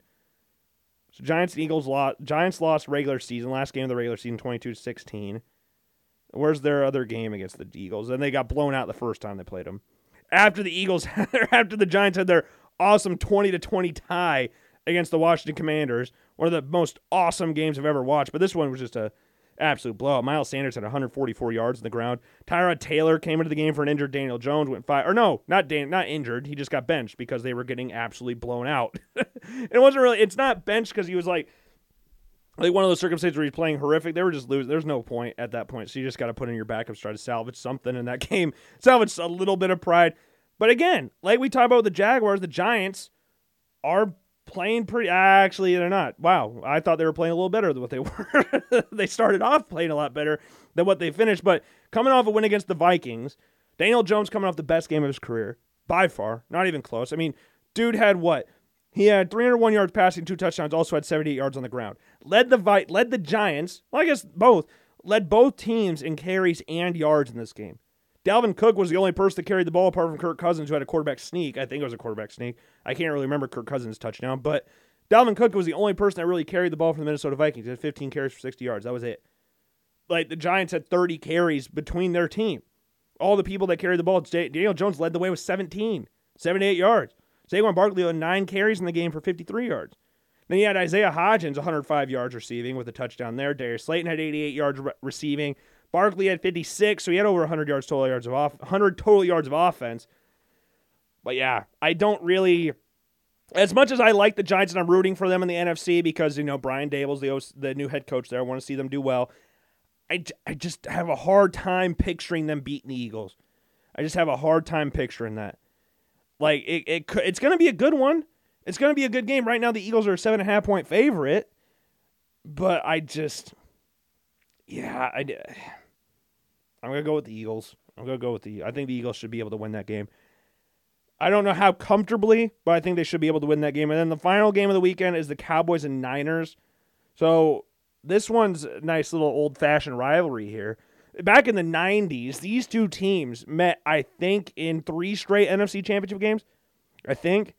So Giants and Eagles lost. Giants lost regular season last game of the regular season, twenty two to sixteen. Where's their other game against the Eagles? And they got blown out the first time they played them. After the Eagles, after the Giants had their awesome twenty to twenty tie against the Washington Commanders, one of the most awesome games I've ever watched. But this one was just a absolute blowout. Miles Sanders had 144 yards in the ground. Tyrod Taylor came into the game for an injured Daniel Jones, went five. Or no, not Dan, not injured. He just got benched because they were getting absolutely blown out. it wasn't really. It's not benched because he was like think one of those circumstances where he's playing horrific, they were just losing. There's no point at that point. So you just got to put in your backups, try to salvage something in that game, salvage a little bit of pride. But again, like we talked about with the Jaguars, the Giants are playing pretty. Actually, they're not. Wow, I thought they were playing a little better than what they were. they started off playing a lot better than what they finished. But coming off a win against the Vikings, Daniel Jones coming off the best game of his career by far, not even close. I mean, dude had what? He had 301 yards passing, two touchdowns, also had 78 yards on the ground. Led the Vi- led the Giants, well, I guess both, led both teams in carries and yards in this game. Dalvin Cook was the only person that carried the ball apart from Kirk Cousins, who had a quarterback sneak. I think it was a quarterback sneak. I can't really remember Kirk Cousins' touchdown, but Dalvin Cook was the only person that really carried the ball for the Minnesota Vikings. He had 15 carries for 60 yards. That was it. Like the Giants had 30 carries between their team. All the people that carried the ball, Daniel Jones led the way with 17, 78 yards. Saquon Barkley had nine carries in the game for 53 yards. Then you had Isaiah Hodgins, 105 yards receiving with a touchdown there. Darius Slayton had 88 yards re- receiving. Barkley had 56, so he had over 100 yards total yards of off 100 total yards of offense. But yeah, I don't really as much as I like the Giants and I'm rooting for them in the NFC because you know Brian Daboll's the the new head coach there. I want to see them do well. I, I just have a hard time picturing them beating the Eagles. I just have a hard time picturing that. Like it, it it's going to be a good one. It's going to be a good game. Right now, the Eagles are a seven and a half point favorite, but I just, yeah, I, I'm to go with the Eagles. I'm to go with the. I think the Eagles should be able to win that game. I don't know how comfortably, but I think they should be able to win that game. And then the final game of the weekend is the Cowboys and Niners. So this one's a nice little old fashioned rivalry here back in the 90s, these two teams met, I think, in three straight NFC championship games. I think.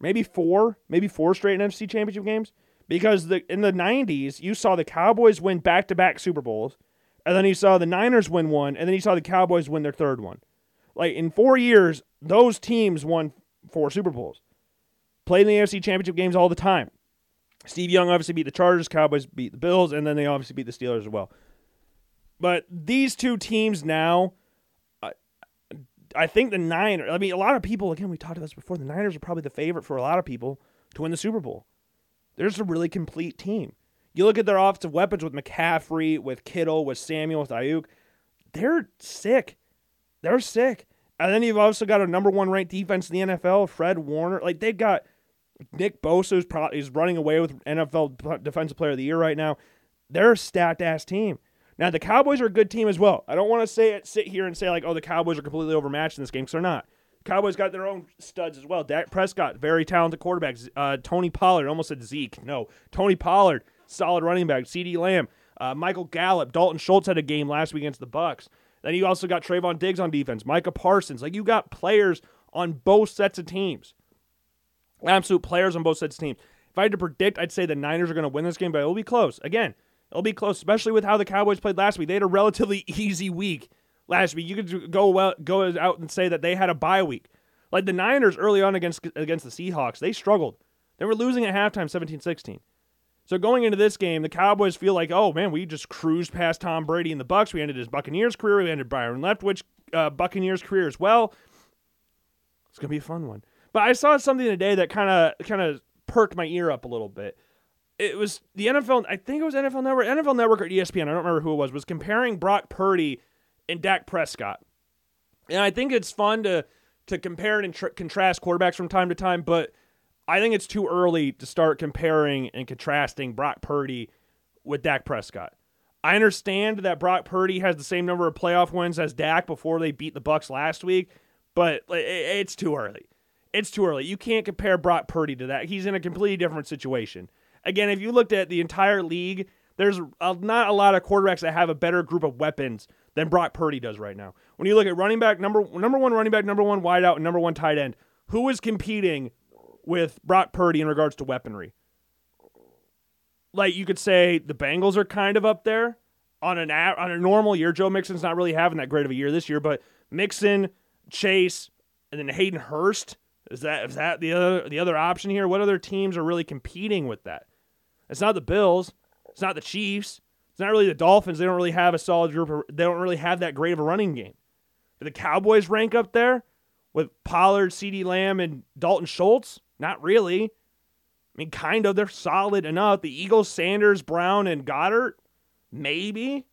Maybe four, maybe four straight NFC championship games. Because the in the 90s, you saw the Cowboys win back to back Super Bowls, and then he saw the Niners win one, and then he saw the Cowboys win their third one. Like in four years, those teams won four Super Bowls. Played in the NFC championship games all the time. Steve Young obviously beat the Chargers, Cowboys beat the Bills, and then they obviously beat the Steelers as well. But these two teams now, uh, I think the Niners, I mean, a lot of people, again, we talked about this before, the Niners are probably the favorite for a lot of people to win the Super Bowl. They're just a really complete team. You look at their offensive weapons with McCaffrey, with Kittle, with Samuel, with Aiyuk. they're sick. They're sick. And then you've also got a number one ranked defense in the NFL, Fred Warner. Like they've got Nick Bosa, who's probably is running away with NFL Defensive Player of the Year right now. They're a stacked ass team. Now the Cowboys are a good team as well. I don't want to say it, sit here and say like, oh, the Cowboys are completely overmatched in this game because they're not. Cowboys got their own studs as well. Dak Prescott, very talented quarterback. Uh, Tony Pollard, almost said Zeke. No, Tony Pollard, solid running back. CeeDee Lamb, uh, Michael Gallup, Dalton Schultz had a game last week against the Bucks. Then you also got Trevon Diggs on defense, Micah Parsons. Like you got players on both sets of teams. Absolute players on both sets of teams. If I had to predict, I'd say the Niners are going to win this game, but it'll be close. Again, It'll be close, especially with how the Cowboys played last week. They had a relatively easy week last week. You could go well, go out and say that they had a bye week. Like the Niners early on against against the Seahawks, they struggled. They were losing at halftime 17-16. So going into this game, the Cowboys feel like, oh man, we just cruised past Tom Brady and the Bucks. We ended his Buccaneers career. We ended Byron Leftwich uh, Buccaneers career as well. It's gonna be a fun one. But I saw something today that kind of kind of perked my ear up a little bit it was the NFL. I think it was NFL Network, NFL Network or ESPN. I don't remember who it was. Was comparing Brock Purdy and Dak Prescott, and I think it's fun to to compare and tr- contrast quarterbacks from time to time. But I think it's too early to start comparing and contrasting Brock Purdy with Dak Prescott. I understand that Brock Purdy has the same number of playoff wins as Dak before they beat the Bucks last week, but it's too early. It's too early. You can't compare Brock Purdy to that. He's in a completely different situation. Again, if you looked at the entire league, there's not a lot of quarterbacks that have a better group of weapons than Brock Purdy does right now. When you look at running back number number one running back, number one wideout, and number one tight end, who is competing with Brock Purdy in regards to weaponry? Like you could say the Bengals are kind of up there on an on a normal year. Joe Mixon's not really having that great of a year this year, but Mixon, Chase, and then Hayden Hurst is that is that the other the other option here? What other teams are really competing with that? It's not the Bills. It's not the Chiefs. It's not really the Dolphins. They don't really have a solid group. Of, they don't really have that great of a running game. Do the Cowboys rank up there with Pollard, CeeDee Lamb, and Dalton Schultz? Not really. I mean, kind of. They're solid enough. The Eagles, Sanders, Brown, and Goedert, maybe.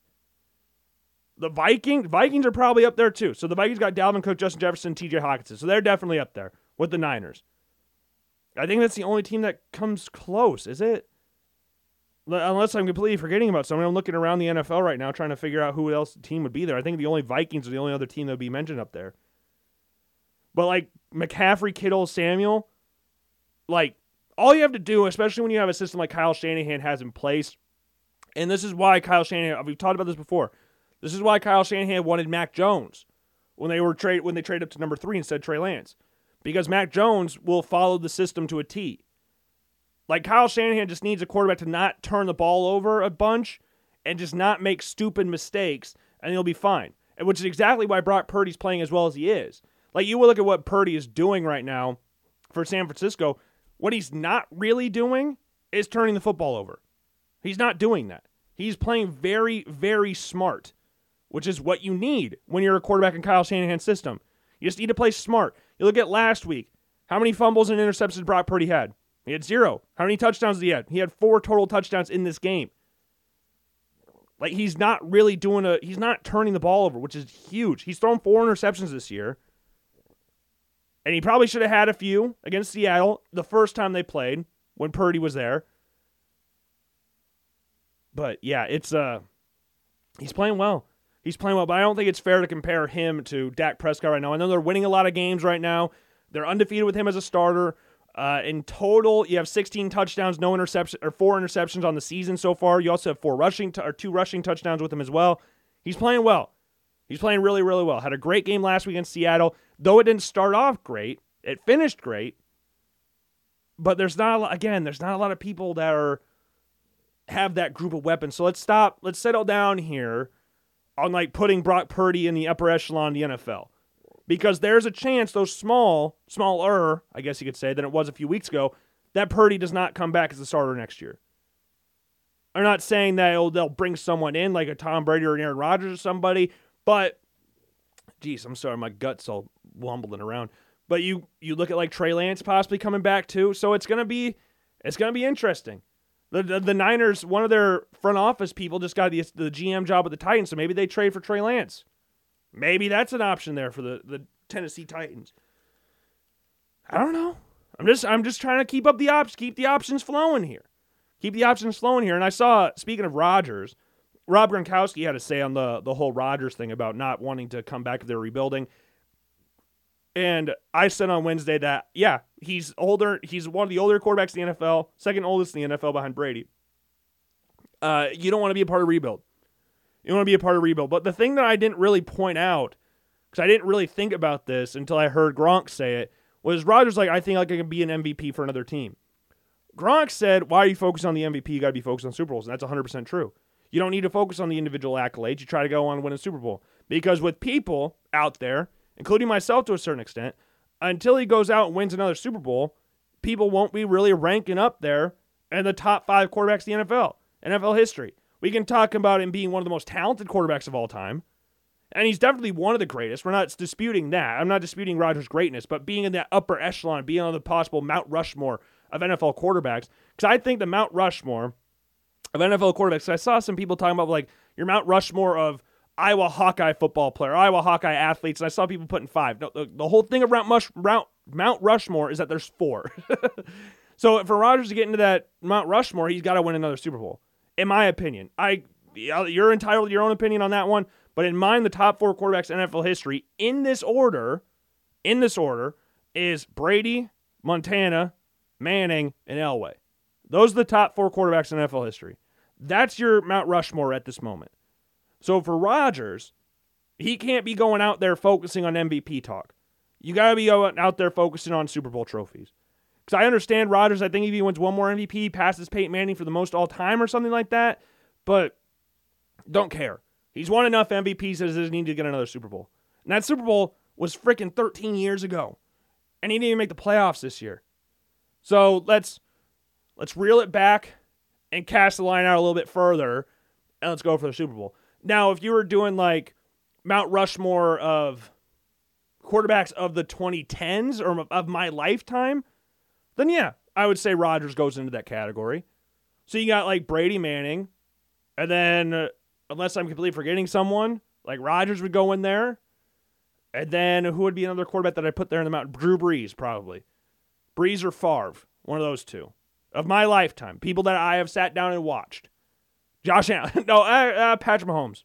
The Vikings, Vikings are probably up there too. So the Vikings got Dalvin Cook, Justin Jefferson, T.J. Hockenson. So they're definitely up there with the Niners. I think that's the only team that comes close. Is it? Unless I'm completely forgetting about someone. I'm looking around the NFL right now trying to figure out who else the team would be there. I think the only Vikings are the only other team that would be mentioned up there. But like McCaffrey, Kittle, Samuel, like all you have to do, especially when you have a system like Kyle Shanahan has in place, and this is why Kyle Shanahan, we've talked about this before. This is why Kyle Shanahan wanted Mac Jones when they were trade when they traded up to number three instead of Trey Lance. Because Mac Jones will follow the system to a T. Like Kyle Shanahan just needs a quarterback to not turn the ball over a bunch and just not make stupid mistakes, and he'll be fine. And which is exactly why Brock Purdy's playing as well as he is. Like you will look at what Purdy is doing right now for San Francisco. What he's not really doing is turning the football over. He's not doing that. He's playing very, very smart, which is what you need when you're a quarterback in Kyle Shanahan's system. You just need to play smart. You look at last week. How many fumbles and interceptions Brock Purdy had? He had zero. How many touchdowns did he have? He had four total touchdowns in this game. Like he's not really doing a he's not turning the ball over, which is huge. He's thrown four interceptions this year. And he probably should have had a few against Seattle the first time they played when Purdy was there. But yeah, it's uh he's playing well. He's playing well, but I don't think it's fair to compare him to Dak Prescott right now. I know they're winning a lot of games right now. They're undefeated with him as a starter. Uh, in total, you have 16 touchdowns, no interception or four interceptions on the season so far. You also have four rushing t- or two rushing touchdowns with him as well. He's playing well. He's playing really, really well. Had a great game last week in Seattle. Though it didn't start off great, it finished great. But there's not a lot, again, there's not a lot of people that are have that group of weapons. So let's stop, let's settle down here on like putting Brock Purdy in the upper echelon of the NFL. Because there's a chance those small, smaller, I guess you could say, than it was a few weeks ago, that Purdy does not come back as a starter next year. I'm not saying that they'll bring someone in like a Tom Brady or an Aaron Rodgers or somebody, but geez, I'm sorry, my gut's all wumbling around. But you you look at like Trey Lance possibly coming back too, so it's gonna be it's gonna be interesting. The, the, the Niners, one of their front office people just got the the GM job with the Titans, so maybe they trade for Trey Lance. Maybe that's an option there for the, the Tennessee Titans. I don't know. I'm just I'm just trying to keep up the options, keep the options flowing here. Keep the options flowing here. And I saw, speaking of Rodgers, Rob Gronkowski had a say on the the whole Rodgers thing about not wanting to come back if they're rebuilding. And I said on Wednesday that yeah, he's older. He's one of the older quarterbacks in the NFL, second oldest in the NFL behind Brady. Uh, you don't want to be a part of rebuild. You want to be a part of rebuild. But the thing that I didn't really point out, because I didn't really think about this until I heard Gronk say it, was Rodgers like, I think like I can be an MVP for another team. Gronk said, Why are you focused on the MVP? You got to be focused on Super Bowls. And that's 100% true. You don't need to focus on the individual accolades. You try to go on and win a Super Bowl. Because with people out there, including myself to a certain extent, until he goes out and wins another Super Bowl, people won't be really ranking up there in the top five quarterbacks in the NFL, NFL history. We can talk about him being one of the most talented quarterbacks of all time. And he's definitely one of the greatest. We're not disputing that. I'm not disputing Rodgers' greatness, but being in that upper echelon, being on the possible Mount Rushmore of NFL quarterbacks. Because I think the Mount Rushmore of NFL quarterbacks. I saw some people talking about like your Mount Rushmore of Iowa Hawkeye football player, Iowa Hawkeye athletes, and I saw people putting five. No, the, the whole thing around Mush, Mount Rushmore is that there's four. so for Rodgers to get into that Mount Rushmore, he's got to win another Super Bowl, in my opinion. I you're entitled to your own opinion on that one, but in mind, the top four quarterbacks in NFL history in this order, in this order, is Brady, Montana, Manning, and Elway. Those are the top four quarterbacks in NFL history. That's your Mount Rushmore at this moment. So for Rodgers, he can't be going out there focusing on MVP talk. You got to be out there focusing on Super Bowl trophies. Because I understand Rodgers, I think if he wins one more MVP, passes Peyton Manning for the most all time or something like that, but don't care. He's won enough MVPs that he doesn't need to get another Super Bowl. And that Super Bowl was freaking 13 years ago. And he didn't even make the playoffs this year. So let's Let's reel it back and cast the line out a little bit further, and let's go for the Super Bowl. Now, if you were doing like Mount Rushmore of quarterbacks of the 2010s or of my lifetime, then yeah, I would say Rodgers goes into that category. So you got like Brady Manning, and then uh, unless I'm completely forgetting someone, like Rodgers would go in there. And then who would be another quarterback that I put there in the mountain? Drew Brees, probably. Brees or Favre, one of those two. Of my lifetime, people that I have sat down and watched. Josh Allen, no, uh, uh, Patrick Mahomes.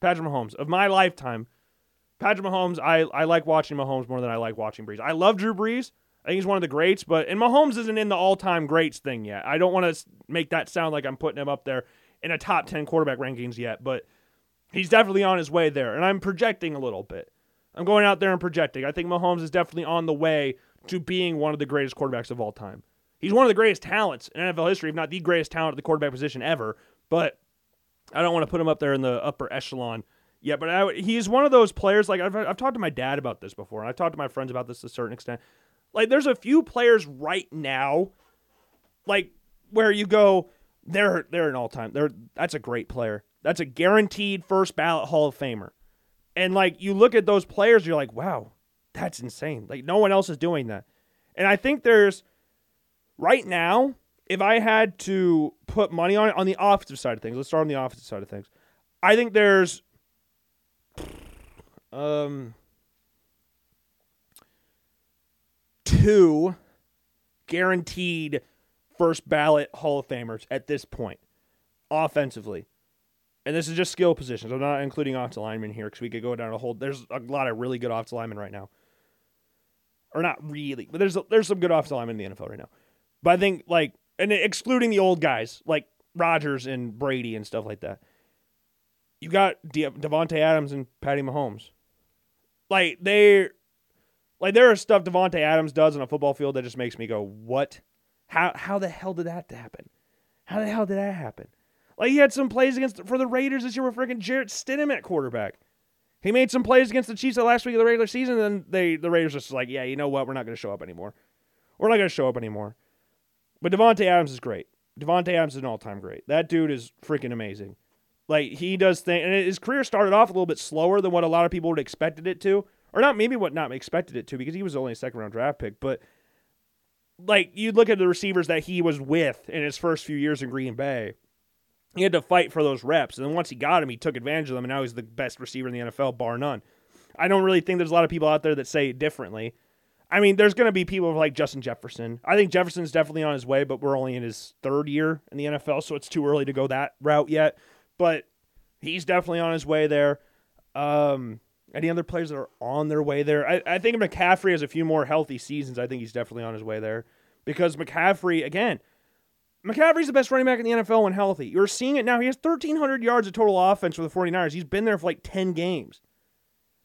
Patrick Mahomes. Of my lifetime, Patrick Mahomes, I, I like watching Mahomes more than I like watching Brees. I love Drew Brees. I think he's one of the greats, but and Mahomes isn't in the all-time greats thing yet. I don't want to make that sound like I'm putting him up there in a top 10 quarterback rankings yet, but he's definitely on his way there. And I'm projecting a little bit. I'm going out there and projecting. I think Mahomes is definitely on the way to being one of the greatest quarterbacks of all time. He's one of the greatest talents in NFL history, if not the greatest talent at the quarterback position ever. But I don't want to put him up there in the upper echelon yet. But I, he's one of those players. Like I've, I've talked to my dad about this before, and I've talked to my friends about this to a certain extent. Like there's a few players right now, like where you go, they're they're an all time. They're that's a great player. That's a guaranteed first ballot Hall of Famer. And like you look at those players, you're like, wow, that's insane. Like no one else is doing that. And I think there's right now, if I had to put money on it on the offensive side of things, let's start on the offensive side of things. I think there's um two guaranteed first ballot Hall of Famers at this point, offensively. And this is just skill positions. I'm not including offensive linemen here because we could go down a whole. There's a lot of really good offensive linemen right now, or not really, but there's there's some good offensive linemen in the NFL right now. But I think like and excluding the old guys like Rodgers and Brady and stuff like that, you got De- Davante Adams and Patty Mahomes. Like they, like there is stuff Davante Adams does on a football field that just makes me go, what? How how the hell did that happen? How the hell did that happen? Like he had some plays against for the Raiders this year with freaking Jarrett Stidham at quarterback. He made some plays against the Chiefs the last week of the regular season, and then they the Raiders just like, yeah, you know what, we're not going to show up anymore. We're not going to show up anymore. But Davante Adams is great. Davante Adams is an all time great. That dude is freaking amazing. Like he does things, and his career started off a little bit slower than what a lot of people would expected it to, or not maybe what not expected it to because he was only a second round draft pick. But like you look at the receivers that he was with in his first few years in Green Bay, he had to fight for those reps, and then once he got him, he took advantage of them, and now he's the best receiver in the NFL, bar none. I don't really think there's a lot of people out there that say differently. I mean, there's going to be people like Justin Jefferson. I think Jefferson's definitely on his way, but we're only in his third year in the NFL, so it's too early to go that route yet. But he's definitely on his way there. Um, any other players that are on their way there? I, I think McCaffrey has a few more healthy seasons. I think he's definitely on his way there because McCaffrey, again, McCaffrey's the best running back in the NFL when healthy. You're seeing it now. He has 1,300 yards of total offense for the 49ers. He's been there for like 10 games.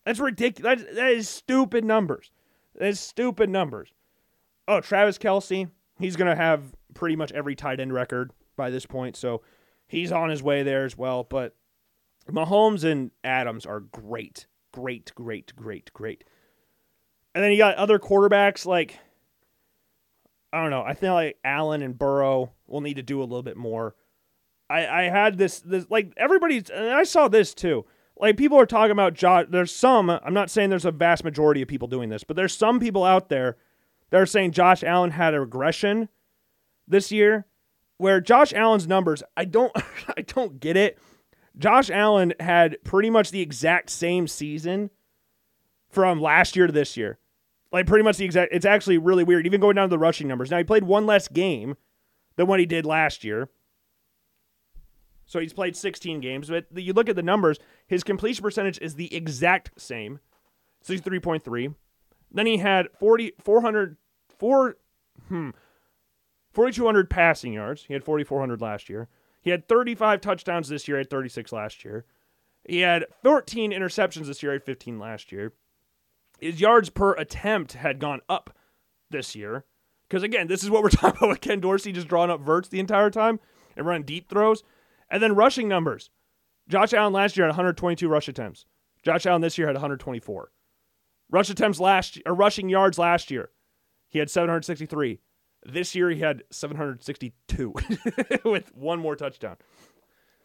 That's ridiculous. That, that is stupid numbers. Is stupid numbers. Oh, Travis Kelce, he's going to have pretty much every tight end record by this point. So he's on his way there as well. But Mahomes and Adams are great. Great, great, great, great. And then you got other quarterbacks like I don't know. I feel like Allen and Burrow will need to do a little bit more. I, I had this this like everybody's and I saw this too. Like people are talking about Josh. There's some. I'm not saying there's a vast majority of people doing this, but there's some people out there that are saying Josh Allen had a regression this year, where Josh Allen's numbers. I don't. I don't get it. Josh Allen had pretty much the exact same season from last year to this year. Like pretty much the exact. It's actually really weird. Even going down to the rushing numbers. Now he played one less game than what he did last year. So he's played 16 games. But you look at the numbers, his completion percentage is the exact same, 63.3. Then he had 40, 400, 4, hmm, 4,200 passing yards. He had 4,400 last year. He had 35 touchdowns this year. Had 36 last year. He had 13 interceptions this year. Had 15 last year. His yards per attempt had gone up this year. Because again, this is what we're talking about with Ken Dorsey just drawing up verts the entire time and running deep throws. And then rushing numbers. Josh Allen last year had 122 rush attempts. Josh Allen this year had 124. Rush attempts last or rushing yards last year. He had 763. This year he had 762 with one more touchdown.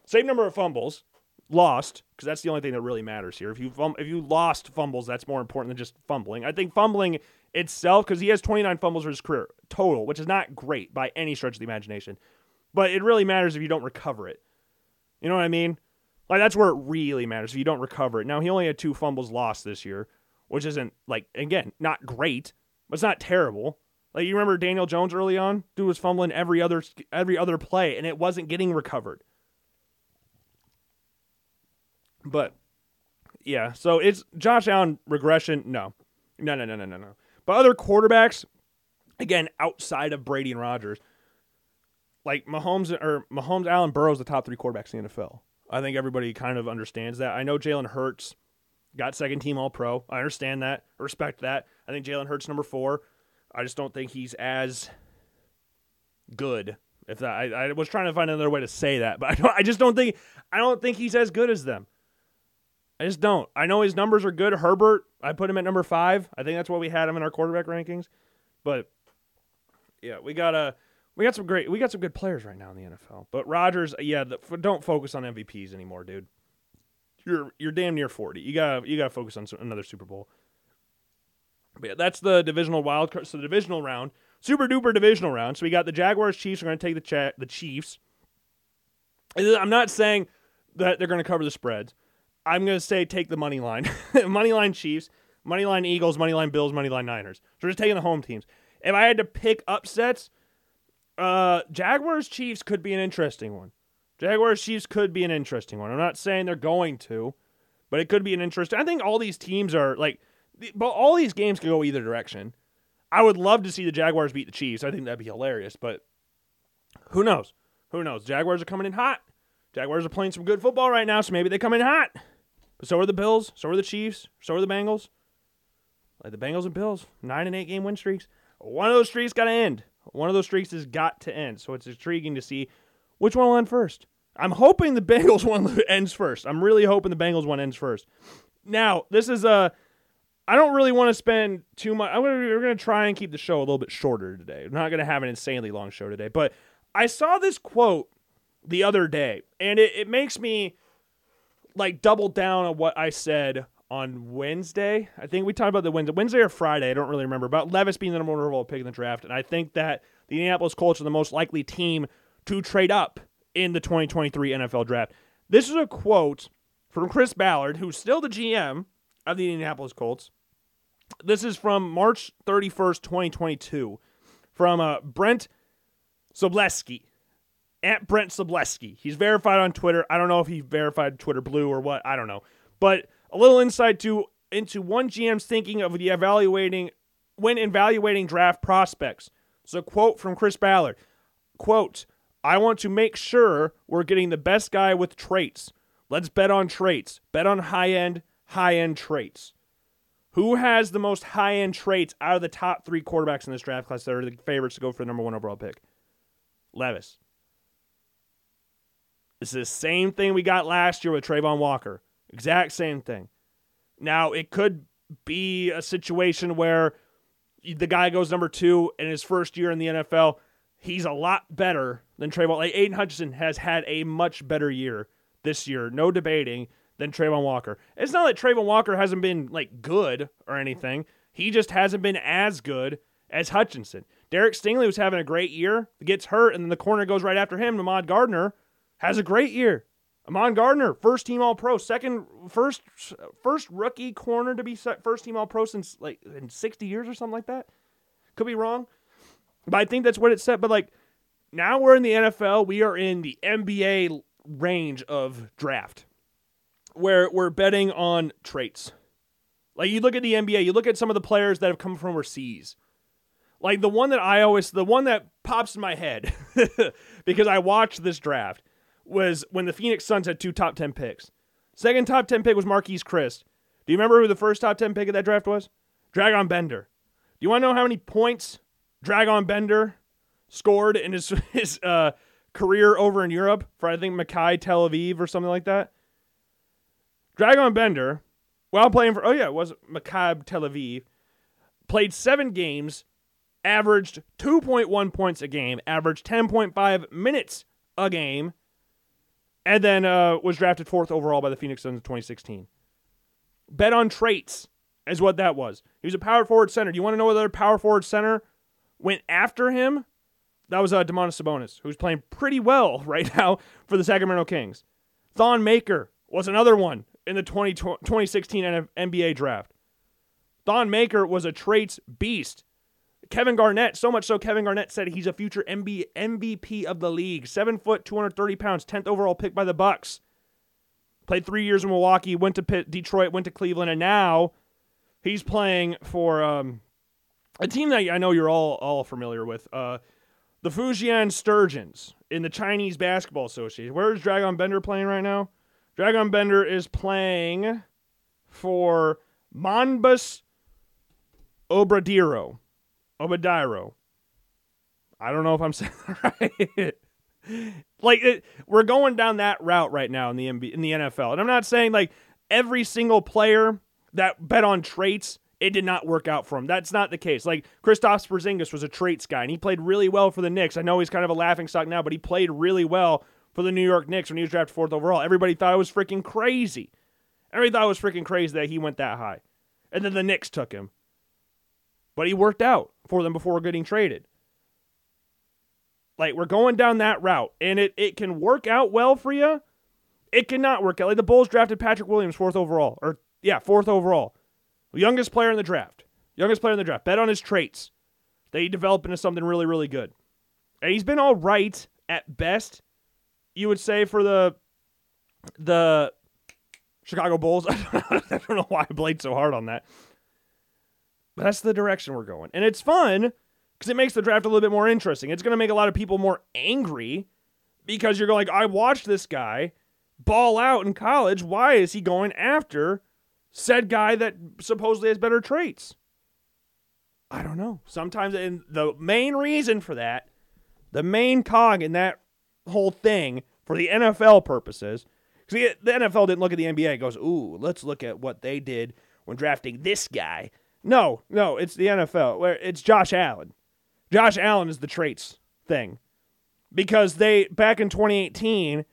Same number of fumbles lost because that's the only thing that really matters here. If you fum- if you lost fumbles, that's more important than just fumbling. I think fumbling itself, because he has 29 fumbles for his career total, which is not great by any stretch of the imagination. But it really matters if you don't recover it. You know what I mean? Like that's where it really matters if you don't recover it. Now he only had two fumbles lost this year, which isn't like again not great, but it's not terrible. Like you remember Daniel Jones early on, dude was fumbling every other every other play, and it wasn't getting recovered. But yeah, so it's Josh Allen regression. No, no, no, no, no, no, no. But other quarterbacks, again, outside of Brady and Rodgers, like Mahomes or Mahomes, Allen, Burrow's the top three quarterbacks in the NFL. I think everybody kind of understands that. I know Jalen Hurts got second team All Pro. I understand that. Respect that. I think Jalen Hurts number four. I just don't think he's as good. If that, I, I was trying to find another way to say that, but I. I just don't think. I don't think he's as good as them. I just don't. I know his numbers are good. Herbert, I put him at number five. I think that's why we had him in our quarterback rankings. But yeah, we got a we got some great we got some good players right now in the NFL. But Rodgers, uh, yeah, the, don't focus on MVPs anymore, dude. You're you're damn near forty. You got you got to focus on another Super Bowl. But yeah, that's the divisional wild card. So the divisional round, super duper divisional round. So we got the Jaguars, Chiefs are going to take the cha- the Chiefs. I'm not saying that they're going to cover the spreads. I'm going to say take the money line. money line Chiefs, money line Eagles, money line Bills, money line Niners. So we're just taking the home teams. If I had to pick upsets, uh, Jaguars Chiefs could be an interesting one. Jaguars Chiefs could be an interesting one. I'm not saying they're going to, but it could be an interesting. I think all these teams are like, but all these games could go either direction. I would love to see the Jaguars beat the Chiefs. I think that'd be hilarious, but who knows? Who knows? Jaguars are coming in hot. Jaguars are playing some good football right now, so maybe they come in hot. But so are the Bills, so are the Chiefs, so are the Bengals. Like the Bengals and Bills, nine and eight game win streaks. One of those streaks got to end. One of those streaks has got to end. So it's intriguing to see which one will end first. I'm hoping the Bengals one ends first. I'm really hoping the Bengals one ends first. Now, this is a. I don't really want to spend too much. I'm gonna, we're going to try and keep the show a little bit shorter today. We're not going to have an insanely long show today. But I saw this quote the other day, and it, it makes me like double down on what I said on Wednesday. I think we talked about the Wednesday, Wednesday or Friday. I don't really remember about Levis being the number one overall pick in the draft, and I think that the Indianapolis Colts are the most likely team to trade up in the 2023 NFL draft. This is a quote from Chris Ballard, who's still the GM of the Indianapolis Colts. This is from March 31st, 2022, from uh, Brent Sobleski at Brent Sobleski. He's verified on Twitter. I don't know if he verified Twitter Blue or what. I don't know. But a little insight to into one GM's thinking of the evaluating when evaluating draft prospects. So quote from Chris Ballard. Quote, I want to make sure we're getting the best guy with traits. Let's bet on traits. Bet on high end, high end traits. Who has the most high end traits out of the top three quarterbacks in this draft class that are the favorites to go for the number one overall pick? Levis. It's the same thing we got last year with Travon Walker. Exact same thing. Now, it could be a situation where the guy goes number two in his first year in the NFL. He's a lot better than Travon. Like Aidan Hutchinson has had a much better year this year, no debating, than Travon Walker. It's not that Travon Walker hasn't been like good or anything. He just hasn't been as good as Hutchinson. Derek Stingley was having a great year, gets hurt, and then the corner goes right after him, Ahmad Gardner has a great year. Ahmad Gardner, first team All Pro, second first first rookie corner to be first team All Pro since like in 60 years or something like that. Could be wrong, but I think that's what it said. But like now we're in the NFL, we are in the NBA range of draft, where we're betting on traits. Like you look at the NBA, you look at some of the players that have come from overseas. Like the one that I always, the one that pops in my head because I watched this draft was when the Phoenix Suns had two top 10 picks. Second top 10 pick was Marquese Chriss. Do you remember who the first top 10 pick of that draft was? Dragan Bender. Do you want to know how many points Dragan Bender scored in his, his uh, career over in Europe for, I think, Maccabi Tel Aviv or something like that? Dragan Bender, while playing for, oh yeah, it was Maccabi Tel Aviv, played seven games, averaged 2.1 points a game, averaged 10.5 minutes a game, and then uh, was drafted fourth overall by the Phoenix Suns in 2016. Bet on traits. is what that was. He was a power forward center. Do you want to know what other power forward center went after him? That was uh, Domantas Sabonis, who's playing pretty well right now for the Sacramento Kings. Thon Maker was another one in the 20, 2016 NBA draft. Thon Maker was a traits beast. Kevin Garnett, so much so Kevin Garnett said he's a future MVP of the league. Seven foot, 230 pounds, 10th overall pick by the Bucks. Played three years in Milwaukee, went to Pitt, Detroit, went to Cleveland, and now he's playing for um, a team that I know you're all all familiar with. Uh, the Fujian Sturgeons in the Chinese Basketball Association. Where is Dragan Bender playing right now? Dragan Bender is playing for Monbus Obradiro. Obadiro. I don't know if I'm saying that right. like it, we're going down that route right now in the MB, in the NFL, and I'm not saying like every single player that bet on traits it did not work out for him. That's not the case. Like Kristaps Porzingis was a traits guy, and he played really well for the Knicks. I know he's kind of a laughing stock now, but he played really well for the New York Knicks when he was drafted fourth overall. Everybody thought it was freaking crazy. Everybody thought it was freaking crazy that he went that high, and then the Knicks took him. But he worked out for them before getting traded. Like we're going down that route, and it it can work out well for you. It cannot work out. Like the Bulls drafted Patrick Williams fourth overall, or yeah, fourth overall, youngest player in the draft, youngest player in the draft. Bet on his traits. They develop into something really really good, and he's been all right at best. You would say for the the Chicago Bulls. I don't know why I played so hard on that. That's the direction we're going. And it's fun because it makes the draft a little bit more interesting. It's going to make a lot of people more angry because you're going like, I watched this guy ball out in college. Why is he going after said guy that supposedly has better traits? I don't know. Sometimes, and the main reason for that, the main cog in that whole thing for the NFL purposes, because the NFL didn't look at the NBA and goes, ooh, let's look at what they did when drafting this guy. No, no, it's the NFL. Where it's Josh Allen. Josh Allen is the traits thing. Because they back in 2018,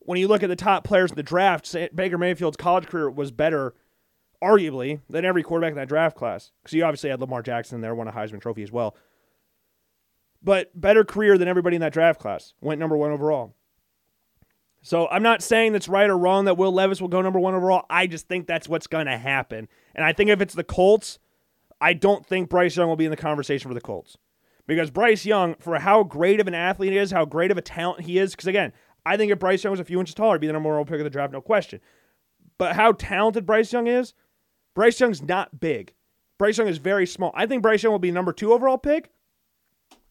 when you look at the top players in the draft, Baker Mayfield's college career was better, arguably, than every quarterback in that draft class. Because you obviously had Lamar Jackson there, won a Heisman Trophy as well. But better career than everybody in that draft class. Went number one overall. So I'm not saying that's right or wrong that Will Levis will go number one overall. I just think that's what's going to happen. And I think if it's the Colts, I don't think Bryce Young will be in the conversation for the Colts. Because Bryce Young, for how great of an athlete he is, how great of a talent he is, because again, I think if Bryce Young was a few inches taller, he'd be the number one pick of the draft, no question. But how talented Bryce Young is, Bryce Young's not big. Bryce Young is very small. I think Bryce Young will be number two overall pick.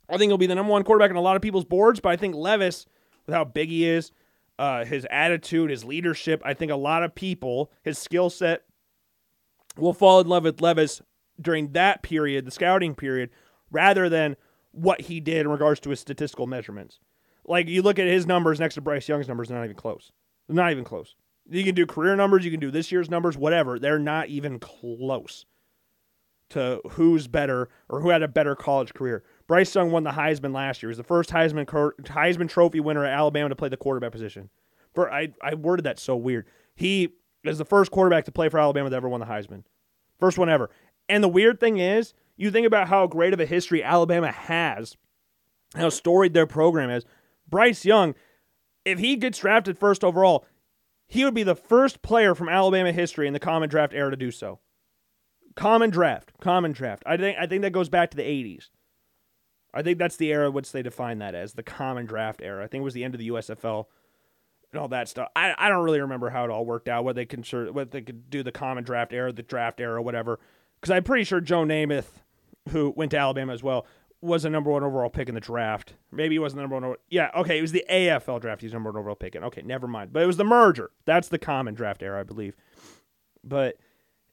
I think he'll be the number one quarterback on a lot of people's boards, but I think Levis, with how big he is, uh, his attitude, his leadership. I think a lot of people, his skill set, will fall in love with Levis during that period, the scouting period, rather than what he did in regards to his statistical measurements. Like you look at his numbers next to Bryce Young's numbers, they're not even close. They're not even close. You can do career numbers, you can do this year's numbers, whatever. They're not even close to who's better or who had a better college career. Bryce Young won the Heisman last year. He was the first Heisman Heisman Trophy winner at Alabama to play the quarterback position. For I I worded that so weird. He is the first quarterback to play for Alabama that ever won the Heisman. First one ever. And the weird thing is, you think about how great of a history Alabama has, how storied their program is. Bryce Young, if he gets drafted first overall, he would be the first player from Alabama history in the common draft era to do so. Common draft, common draft. I think I think that goes back to the 80s. I think that's the era which they define that as the common draft era. I think it was the end of the USFL and all that stuff. I, I don't really remember how it all worked out, what they consider, what they could do the common draft era, the draft era, whatever. Because I'm pretty sure Joe Namath, who went to Alabama as well, was a number one overall pick in the draft. Maybe he wasn't the number one. Over- yeah, okay, it was the AFL draft. He's number one overall pick. In. Okay, never mind. But it was the merger. That's the common draft era, I believe. But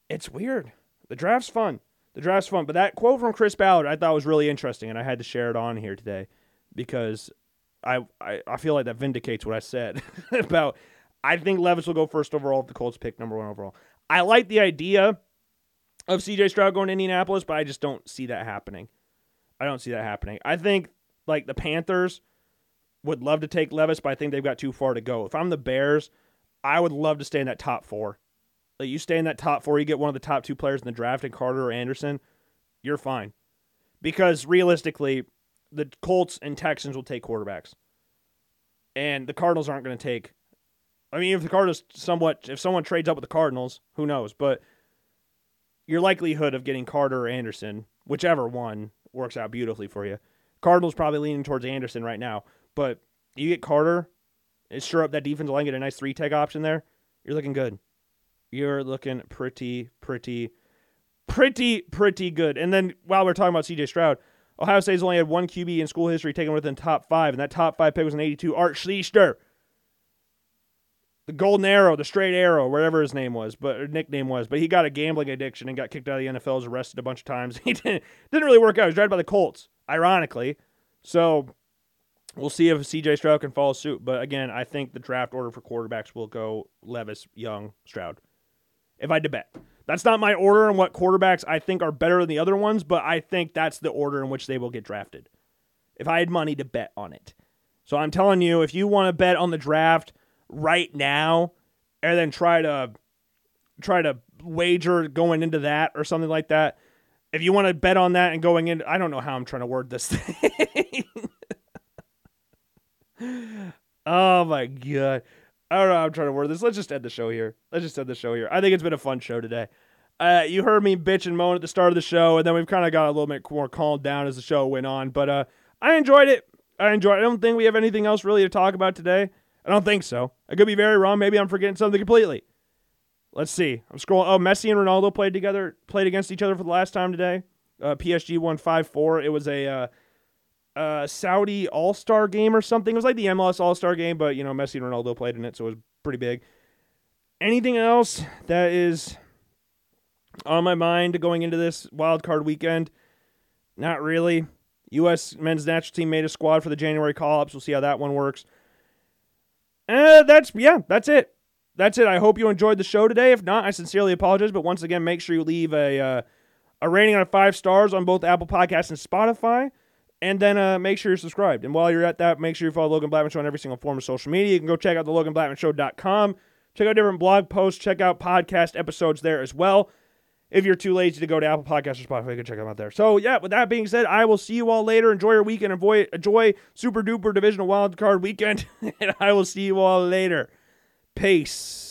it's weird. The draft's fun. The draft's fun. But that quote from Chris Ballard I thought was really interesting, and I had to share it on here today because I I, I feel like that vindicates what I said about. I think Levis will go first overall if the Colts pick number one overall. I like the idea of CJ Stroud going to Indianapolis, but I just don't see that happening. I don't see that happening. I think like the Panthers would love to take Levis, but I think they've got too far to go. If I'm the Bears, I would love to stay in that top four. Like you stay in that top four, you get one of the top two players in the draft in Carter or Anderson, you're fine. Because realistically, the Colts and Texans will take quarterbacks. And the Cardinals aren't going to take I mean, if the Cardinals somewhat if someone trades up with the Cardinals, who knows, but your likelihood of getting Carter or Anderson, whichever one works out beautifully for you. Cardinals probably leaning towards Anderson right now, but you get Carter, sure up that defensive line, get a nice three tech option there. You're looking good. You're looking pretty, pretty, pretty, pretty good. And then while we're talking about CJ Stroud, Ohio State's only had one QB in school history taken within top five, and that top five pick was an 82 Art Schlichter. The golden arrow, the straight arrow, whatever his name was, but nickname was, but he got a gambling addiction and got kicked out of the NFL. Was arrested a bunch of times. He didn't didn't really work out. He was drafted by the Colts, ironically. So we'll see if CJ Stroud can follow suit. But again, I think the draft order for quarterbacks will go Levis, Young, Stroud. If I had to bet. That's not my order on what quarterbacks I think are better than the other ones, but I think that's the order in which they will get drafted. If I had money to bet on it. So I'm telling you, if you want to bet on the draft right now and then try to try to wager going into that or something like that, if you want to bet on that and going in, I don't know how I'm trying to word this thing. oh my god. I don't know how I'm trying to word this. Let's just end the show here. Let's just end the show here. I think it's been a fun show today. Uh, you heard me bitch and moan at the start of the show, and then we've kind of got a little bit more calmed down as the show went on. But uh, I enjoyed it. I enjoyed it. I don't think we have anything else really to talk about today. I don't think so. I could be very wrong. Maybe I'm forgetting something completely. Let's see. I'm scrolling. Oh, Messi and Ronaldo played together, played against each other for the last time today. Uh, PSG won five four. It was a uh, Saudi All Star game or something. It was like the MLS All Star game, but you know Messi and Ronaldo played in it, so it was pretty big. Anything else that is on my mind going into this wild card weekend? Not really. U.S. men's national team made a squad for the January call ups. We'll see how that one works. Uh, that's yeah, that's it. That's it. I hope you enjoyed the show today. If not, I sincerely apologize. But once again, make sure you leave a uh, a rating on five stars on both Apple Podcasts and Spotify. And then uh, make sure you're subscribed. And while you're at that, make sure you follow Logan Blackman Show on every single form of social media. You can go check out the LoganBlackmanShow.com. Check out different blog posts. Check out podcast episodes there as well. If you're too lazy to go to Apple Podcasts or Spotify, you can check them out there. So, yeah, with that being said, I will see you all later. Enjoy your weekend. Enjoy, enjoy super duper divisional wild card weekend. and I will see you all later. Peace.